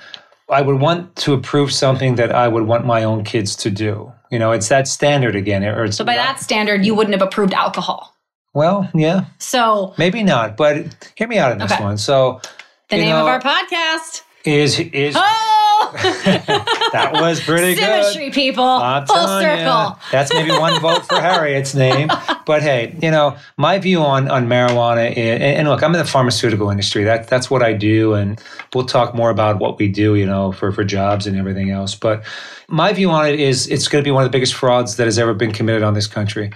[SPEAKER 2] I would want to approve something that I would want my own kids to do. You know, it's that standard again, or it's
[SPEAKER 1] So by that standard, you wouldn't have approved alcohol.
[SPEAKER 2] Well, yeah,
[SPEAKER 1] So
[SPEAKER 2] maybe not, but hear me out on this
[SPEAKER 1] Okay.
[SPEAKER 2] one. So,
[SPEAKER 1] the name of our podcast.
[SPEAKER 2] Is is
[SPEAKER 1] Oh,
[SPEAKER 2] that was pretty good.
[SPEAKER 1] symmetry, people. Full circle.
[SPEAKER 2] ya, that's maybe one vote for Harriet's name. But hey, you know, my view on on marijuana is, and, and look, I'm in the pharmaceutical industry. That that's what I do, and we'll talk more about what we do, you know, for for jobs and everything else. But my view on it is, it's going to be one of the biggest frauds that has ever been committed on this country.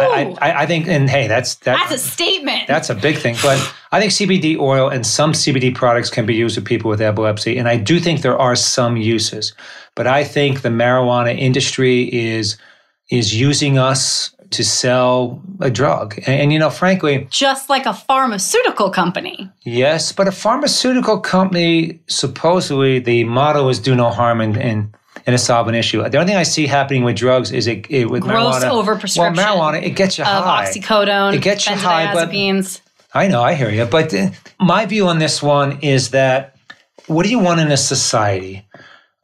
[SPEAKER 2] I, I, I think, and hey, that's that,
[SPEAKER 1] that's a statement.
[SPEAKER 2] that's a big thing. But I think CBD oil and some CBD products can be used with people with epilepsy. And I do think there are some uses. But I think the marijuana industry is is using us to sell a drug. And, and, you know, frankly,
[SPEAKER 1] just like a pharmaceutical company.
[SPEAKER 2] yes, but a pharmaceutical company supposedly the motto is do no harm and and and solve an issue. The only thing I see happening with drugs is it, it with
[SPEAKER 1] Gross
[SPEAKER 2] marijuana.
[SPEAKER 1] overprescription
[SPEAKER 2] Well, marijuana it gets you
[SPEAKER 1] Of
[SPEAKER 2] high.
[SPEAKER 1] oxycodone,
[SPEAKER 2] It gets you high, but-. I know, I hear you. But uh, my view on this one is that what do you want in a society?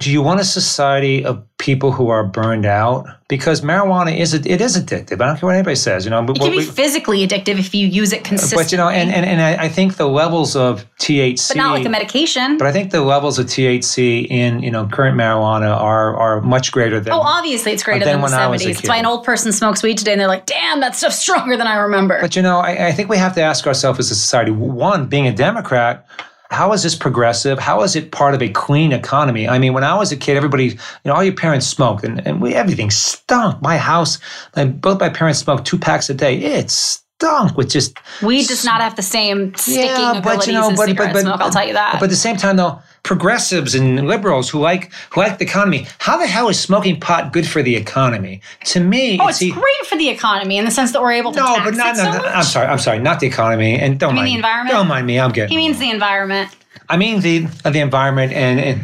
[SPEAKER 2] Do you want a society of people who are burned out? Because marijuana is it is addictive. I don't care what anybody says. You know, but,
[SPEAKER 1] It can
[SPEAKER 2] we-
[SPEAKER 1] be physically addictive if you use it consistently.
[SPEAKER 2] but you know, and and, and I, I think the levels of THC,
[SPEAKER 1] but not like a medication.
[SPEAKER 2] but I think the levels of THC in you know current marijuana are are much greater than.
[SPEAKER 1] Oh, obviously it's greater
[SPEAKER 2] Then
[SPEAKER 1] than the
[SPEAKER 2] when I was a
[SPEAKER 1] 70s. That's why an old person smokes weed today and they're like, damn, that stuff's stronger than I remember.
[SPEAKER 2] But you know, I, I think we have to ask ourselves as a society: one, being a Democrat, how is this progressive? How is it part of a clean economy? I mean, when I was a kid, everybody, you know, all your parents smoked, and, and we everything stunk. My house, my, both my parents smoked two packs a day. It stunk with just
[SPEAKER 1] weed does not have the same sticking
[SPEAKER 2] yeah, but you know, but, but, but
[SPEAKER 1] smoke. I'll tell you that.
[SPEAKER 2] But at the same time, though, progressives and liberals who like who like the economy, how the hell is smoking pot good for the economy? To me,
[SPEAKER 1] oh, it's
[SPEAKER 2] e-
[SPEAKER 1] great for the economy in the sense that we're able to
[SPEAKER 2] no,
[SPEAKER 1] tax
[SPEAKER 2] but not.
[SPEAKER 1] it
[SPEAKER 2] No,
[SPEAKER 1] so
[SPEAKER 2] no. I'm sorry. I'm sorry. Not the economy, and don't
[SPEAKER 1] mean
[SPEAKER 2] mind
[SPEAKER 1] the
[SPEAKER 2] me.
[SPEAKER 1] environment?
[SPEAKER 2] Don't mind me. I'm getting.
[SPEAKER 1] He means the environment.
[SPEAKER 2] I mean the uh, the environment and and,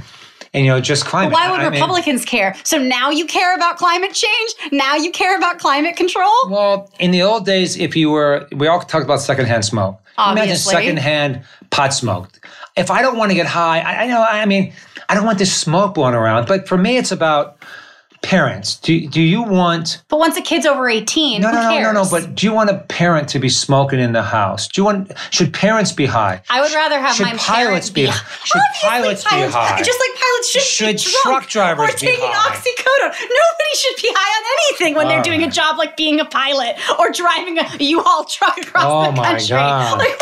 [SPEAKER 2] and you know just climate.
[SPEAKER 1] Why would
[SPEAKER 2] I mean-
[SPEAKER 1] Republicans care? So now you care about climate change? Now you care about climate control?
[SPEAKER 2] well, in the old days, if you were, we all talked about secondhand smoke. Imagine
[SPEAKER 1] Obviously.
[SPEAKER 2] secondhand pot smoke. If I don't want to get high, I, I know. I mean, I don't want this smoke blowing around. But for me, it's about parents. Do do you want?
[SPEAKER 1] But once a kid's over 18,
[SPEAKER 2] No, no, no, no, no. But do you want a parent to be smoking in the house? Do you want? Should parents be high?
[SPEAKER 1] I would rather have
[SPEAKER 2] Should
[SPEAKER 1] my
[SPEAKER 2] pilots be-
[SPEAKER 1] be.
[SPEAKER 2] should
[SPEAKER 1] Obviously
[SPEAKER 2] pilots be high?
[SPEAKER 1] Just like pilots shouldn't
[SPEAKER 2] Should
[SPEAKER 1] be drunk
[SPEAKER 2] truck drivers
[SPEAKER 1] or
[SPEAKER 2] be
[SPEAKER 1] taking
[SPEAKER 2] high?
[SPEAKER 1] oxycodone. Nobody should be high on anything when they're
[SPEAKER 2] All
[SPEAKER 1] doing a job like being a pilot or driving a U-Haul truck across
[SPEAKER 2] Oh
[SPEAKER 1] the
[SPEAKER 2] my
[SPEAKER 1] country.
[SPEAKER 2] God.
[SPEAKER 1] Like,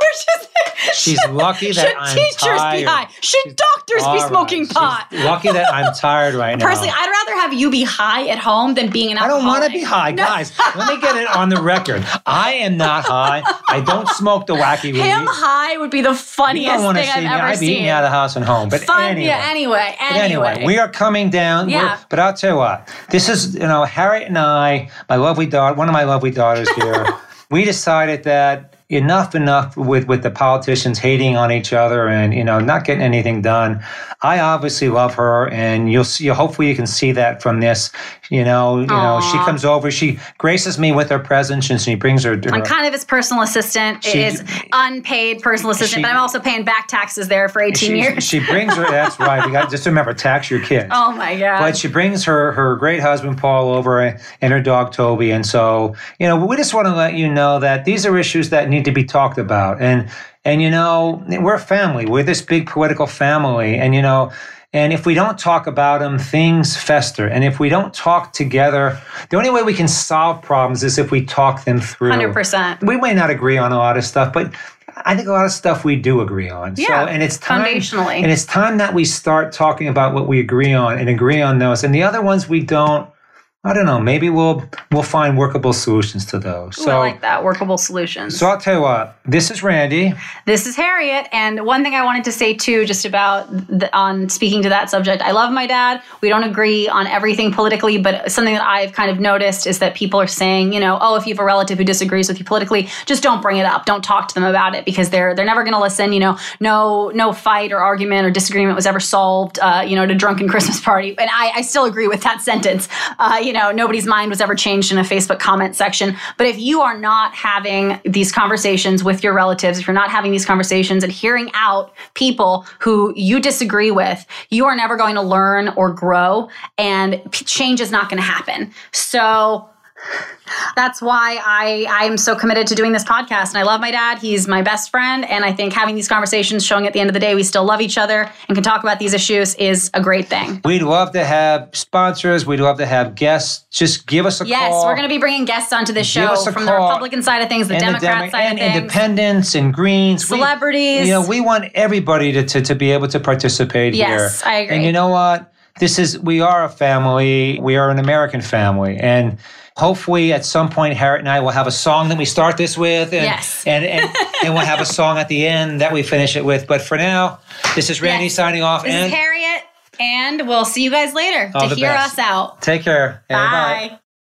[SPEAKER 1] we're just,
[SPEAKER 2] She's
[SPEAKER 1] should-
[SPEAKER 2] lucky that
[SPEAKER 1] should
[SPEAKER 2] I'm
[SPEAKER 1] teachers
[SPEAKER 2] tired.
[SPEAKER 1] be high? Should doctors
[SPEAKER 2] All
[SPEAKER 1] be
[SPEAKER 2] right.
[SPEAKER 1] smoking
[SPEAKER 2] She's
[SPEAKER 1] pot?
[SPEAKER 2] lucky that I'm tired right now.
[SPEAKER 1] Personally, I'd rather have you be high at home than being an
[SPEAKER 2] I don't want to be high,
[SPEAKER 1] No.
[SPEAKER 2] guys. Let me get it on the record. I am not high. I don't smoke the wacky weed.
[SPEAKER 1] Him high would be the funniest thing I've
[SPEAKER 2] me.
[SPEAKER 1] ever
[SPEAKER 2] I'd be
[SPEAKER 1] seen.
[SPEAKER 2] eating out of the house and home. But
[SPEAKER 1] Fun,
[SPEAKER 2] anyway.
[SPEAKER 1] yeah. Anyway,
[SPEAKER 2] But
[SPEAKER 1] anyway,
[SPEAKER 2] anyway, we are coming down.
[SPEAKER 1] Yeah.
[SPEAKER 2] But I'll tell you what. This is, you know, Harriet and I, my lovely daughter, one of my lovely daughters here, we decided that enough, enough with with the politicians hating on each other and you know not getting anything done. I obviously love her, and you'll see. Hopefully, you can see that from this. You know, you know, she comes over, she graces me with her presence, and she brings her. her
[SPEAKER 1] I'm kind of his personal assistant.
[SPEAKER 2] She-
[SPEAKER 1] It is unpaid personal assistant,
[SPEAKER 2] She-
[SPEAKER 1] but I'm also paying back taxes there for 18
[SPEAKER 2] she,
[SPEAKER 1] years.
[SPEAKER 2] she brings her. That's right. We got just remember tax your kids.
[SPEAKER 1] oh my god!
[SPEAKER 2] But she brings her her great husband Paul over and her dog Toby, and so you know we just want to let you know that these are issues that need to be talked about, and and you know we're a family, we're this big political family, and you know. And if we don't talk about them, things fester. And if we don't talk together, the only way we can solve problems is if we talk them through.
[SPEAKER 1] 100%.
[SPEAKER 2] We may not agree on a lot of stuff, but I think a lot of stuff we do agree on.
[SPEAKER 1] Yeah,
[SPEAKER 2] so, and it's time,
[SPEAKER 1] foundationally.
[SPEAKER 2] and it's time that we start talking about what we agree on and agree on those. And the other ones we don't. I don't know. Maybe we'll we'll find workable solutions to those. So,
[SPEAKER 1] I like that workable solutions.
[SPEAKER 2] so I'll tell you what. This is Randy.
[SPEAKER 1] This is Harriet, and one thing I wanted to say too, just about the, on speaking to that subject. I love my dad. We don't agree on everything politically, but something that I've kind of noticed is that people are saying, you know, oh, if you have a relative who disagrees with you politically, just don't bring it up. Don't talk to them about it because they're they're never going to listen. You know, no no fight or argument or disagreement was ever solved. Uh, you know, at a drunken Christmas party, and I, I still agree with that sentence. Uh, you know, nobody's mind was ever changed in a Facebook comment section. But if you are not having these conversations with your relatives, if you're not having these conversations and hearing out people who you disagree with, you are never going to learn or grow, and change is not going to happen. So that's why I I am so committed to doing this podcast. And I love my dad. He's my best friend. And I think having these conversations, showing at the end of the day we still love each other and can talk about these issues is a great thing.
[SPEAKER 2] We'd love to have sponsors. We'd love to have guests. Just give us a
[SPEAKER 1] Yes,
[SPEAKER 2] call.
[SPEAKER 1] we're going to be bringing guests onto this show from the. Republican side of things, the
[SPEAKER 2] and
[SPEAKER 1] Democrat
[SPEAKER 2] Demo-
[SPEAKER 1] side
[SPEAKER 2] and
[SPEAKER 1] of things.
[SPEAKER 2] independents and Greens, We-
[SPEAKER 1] Celebrities.
[SPEAKER 2] you know, we want everybody to, to, to be able to participate
[SPEAKER 1] Yes,
[SPEAKER 2] here.
[SPEAKER 1] I agree.
[SPEAKER 2] And you know what? This is we are a family. We are an American family, and hopefully at some point Harriet and I will have a song that we start this with, and
[SPEAKER 1] Yes.
[SPEAKER 2] and, and, and we'll have a song at the end that we finish it with. But for now, this is Randy
[SPEAKER 1] Yes.
[SPEAKER 2] signing off,
[SPEAKER 1] This
[SPEAKER 2] and
[SPEAKER 1] is Harriet, and we'll see you guys later to hear
[SPEAKER 2] best.
[SPEAKER 1] us out.
[SPEAKER 2] take care.
[SPEAKER 1] Bye.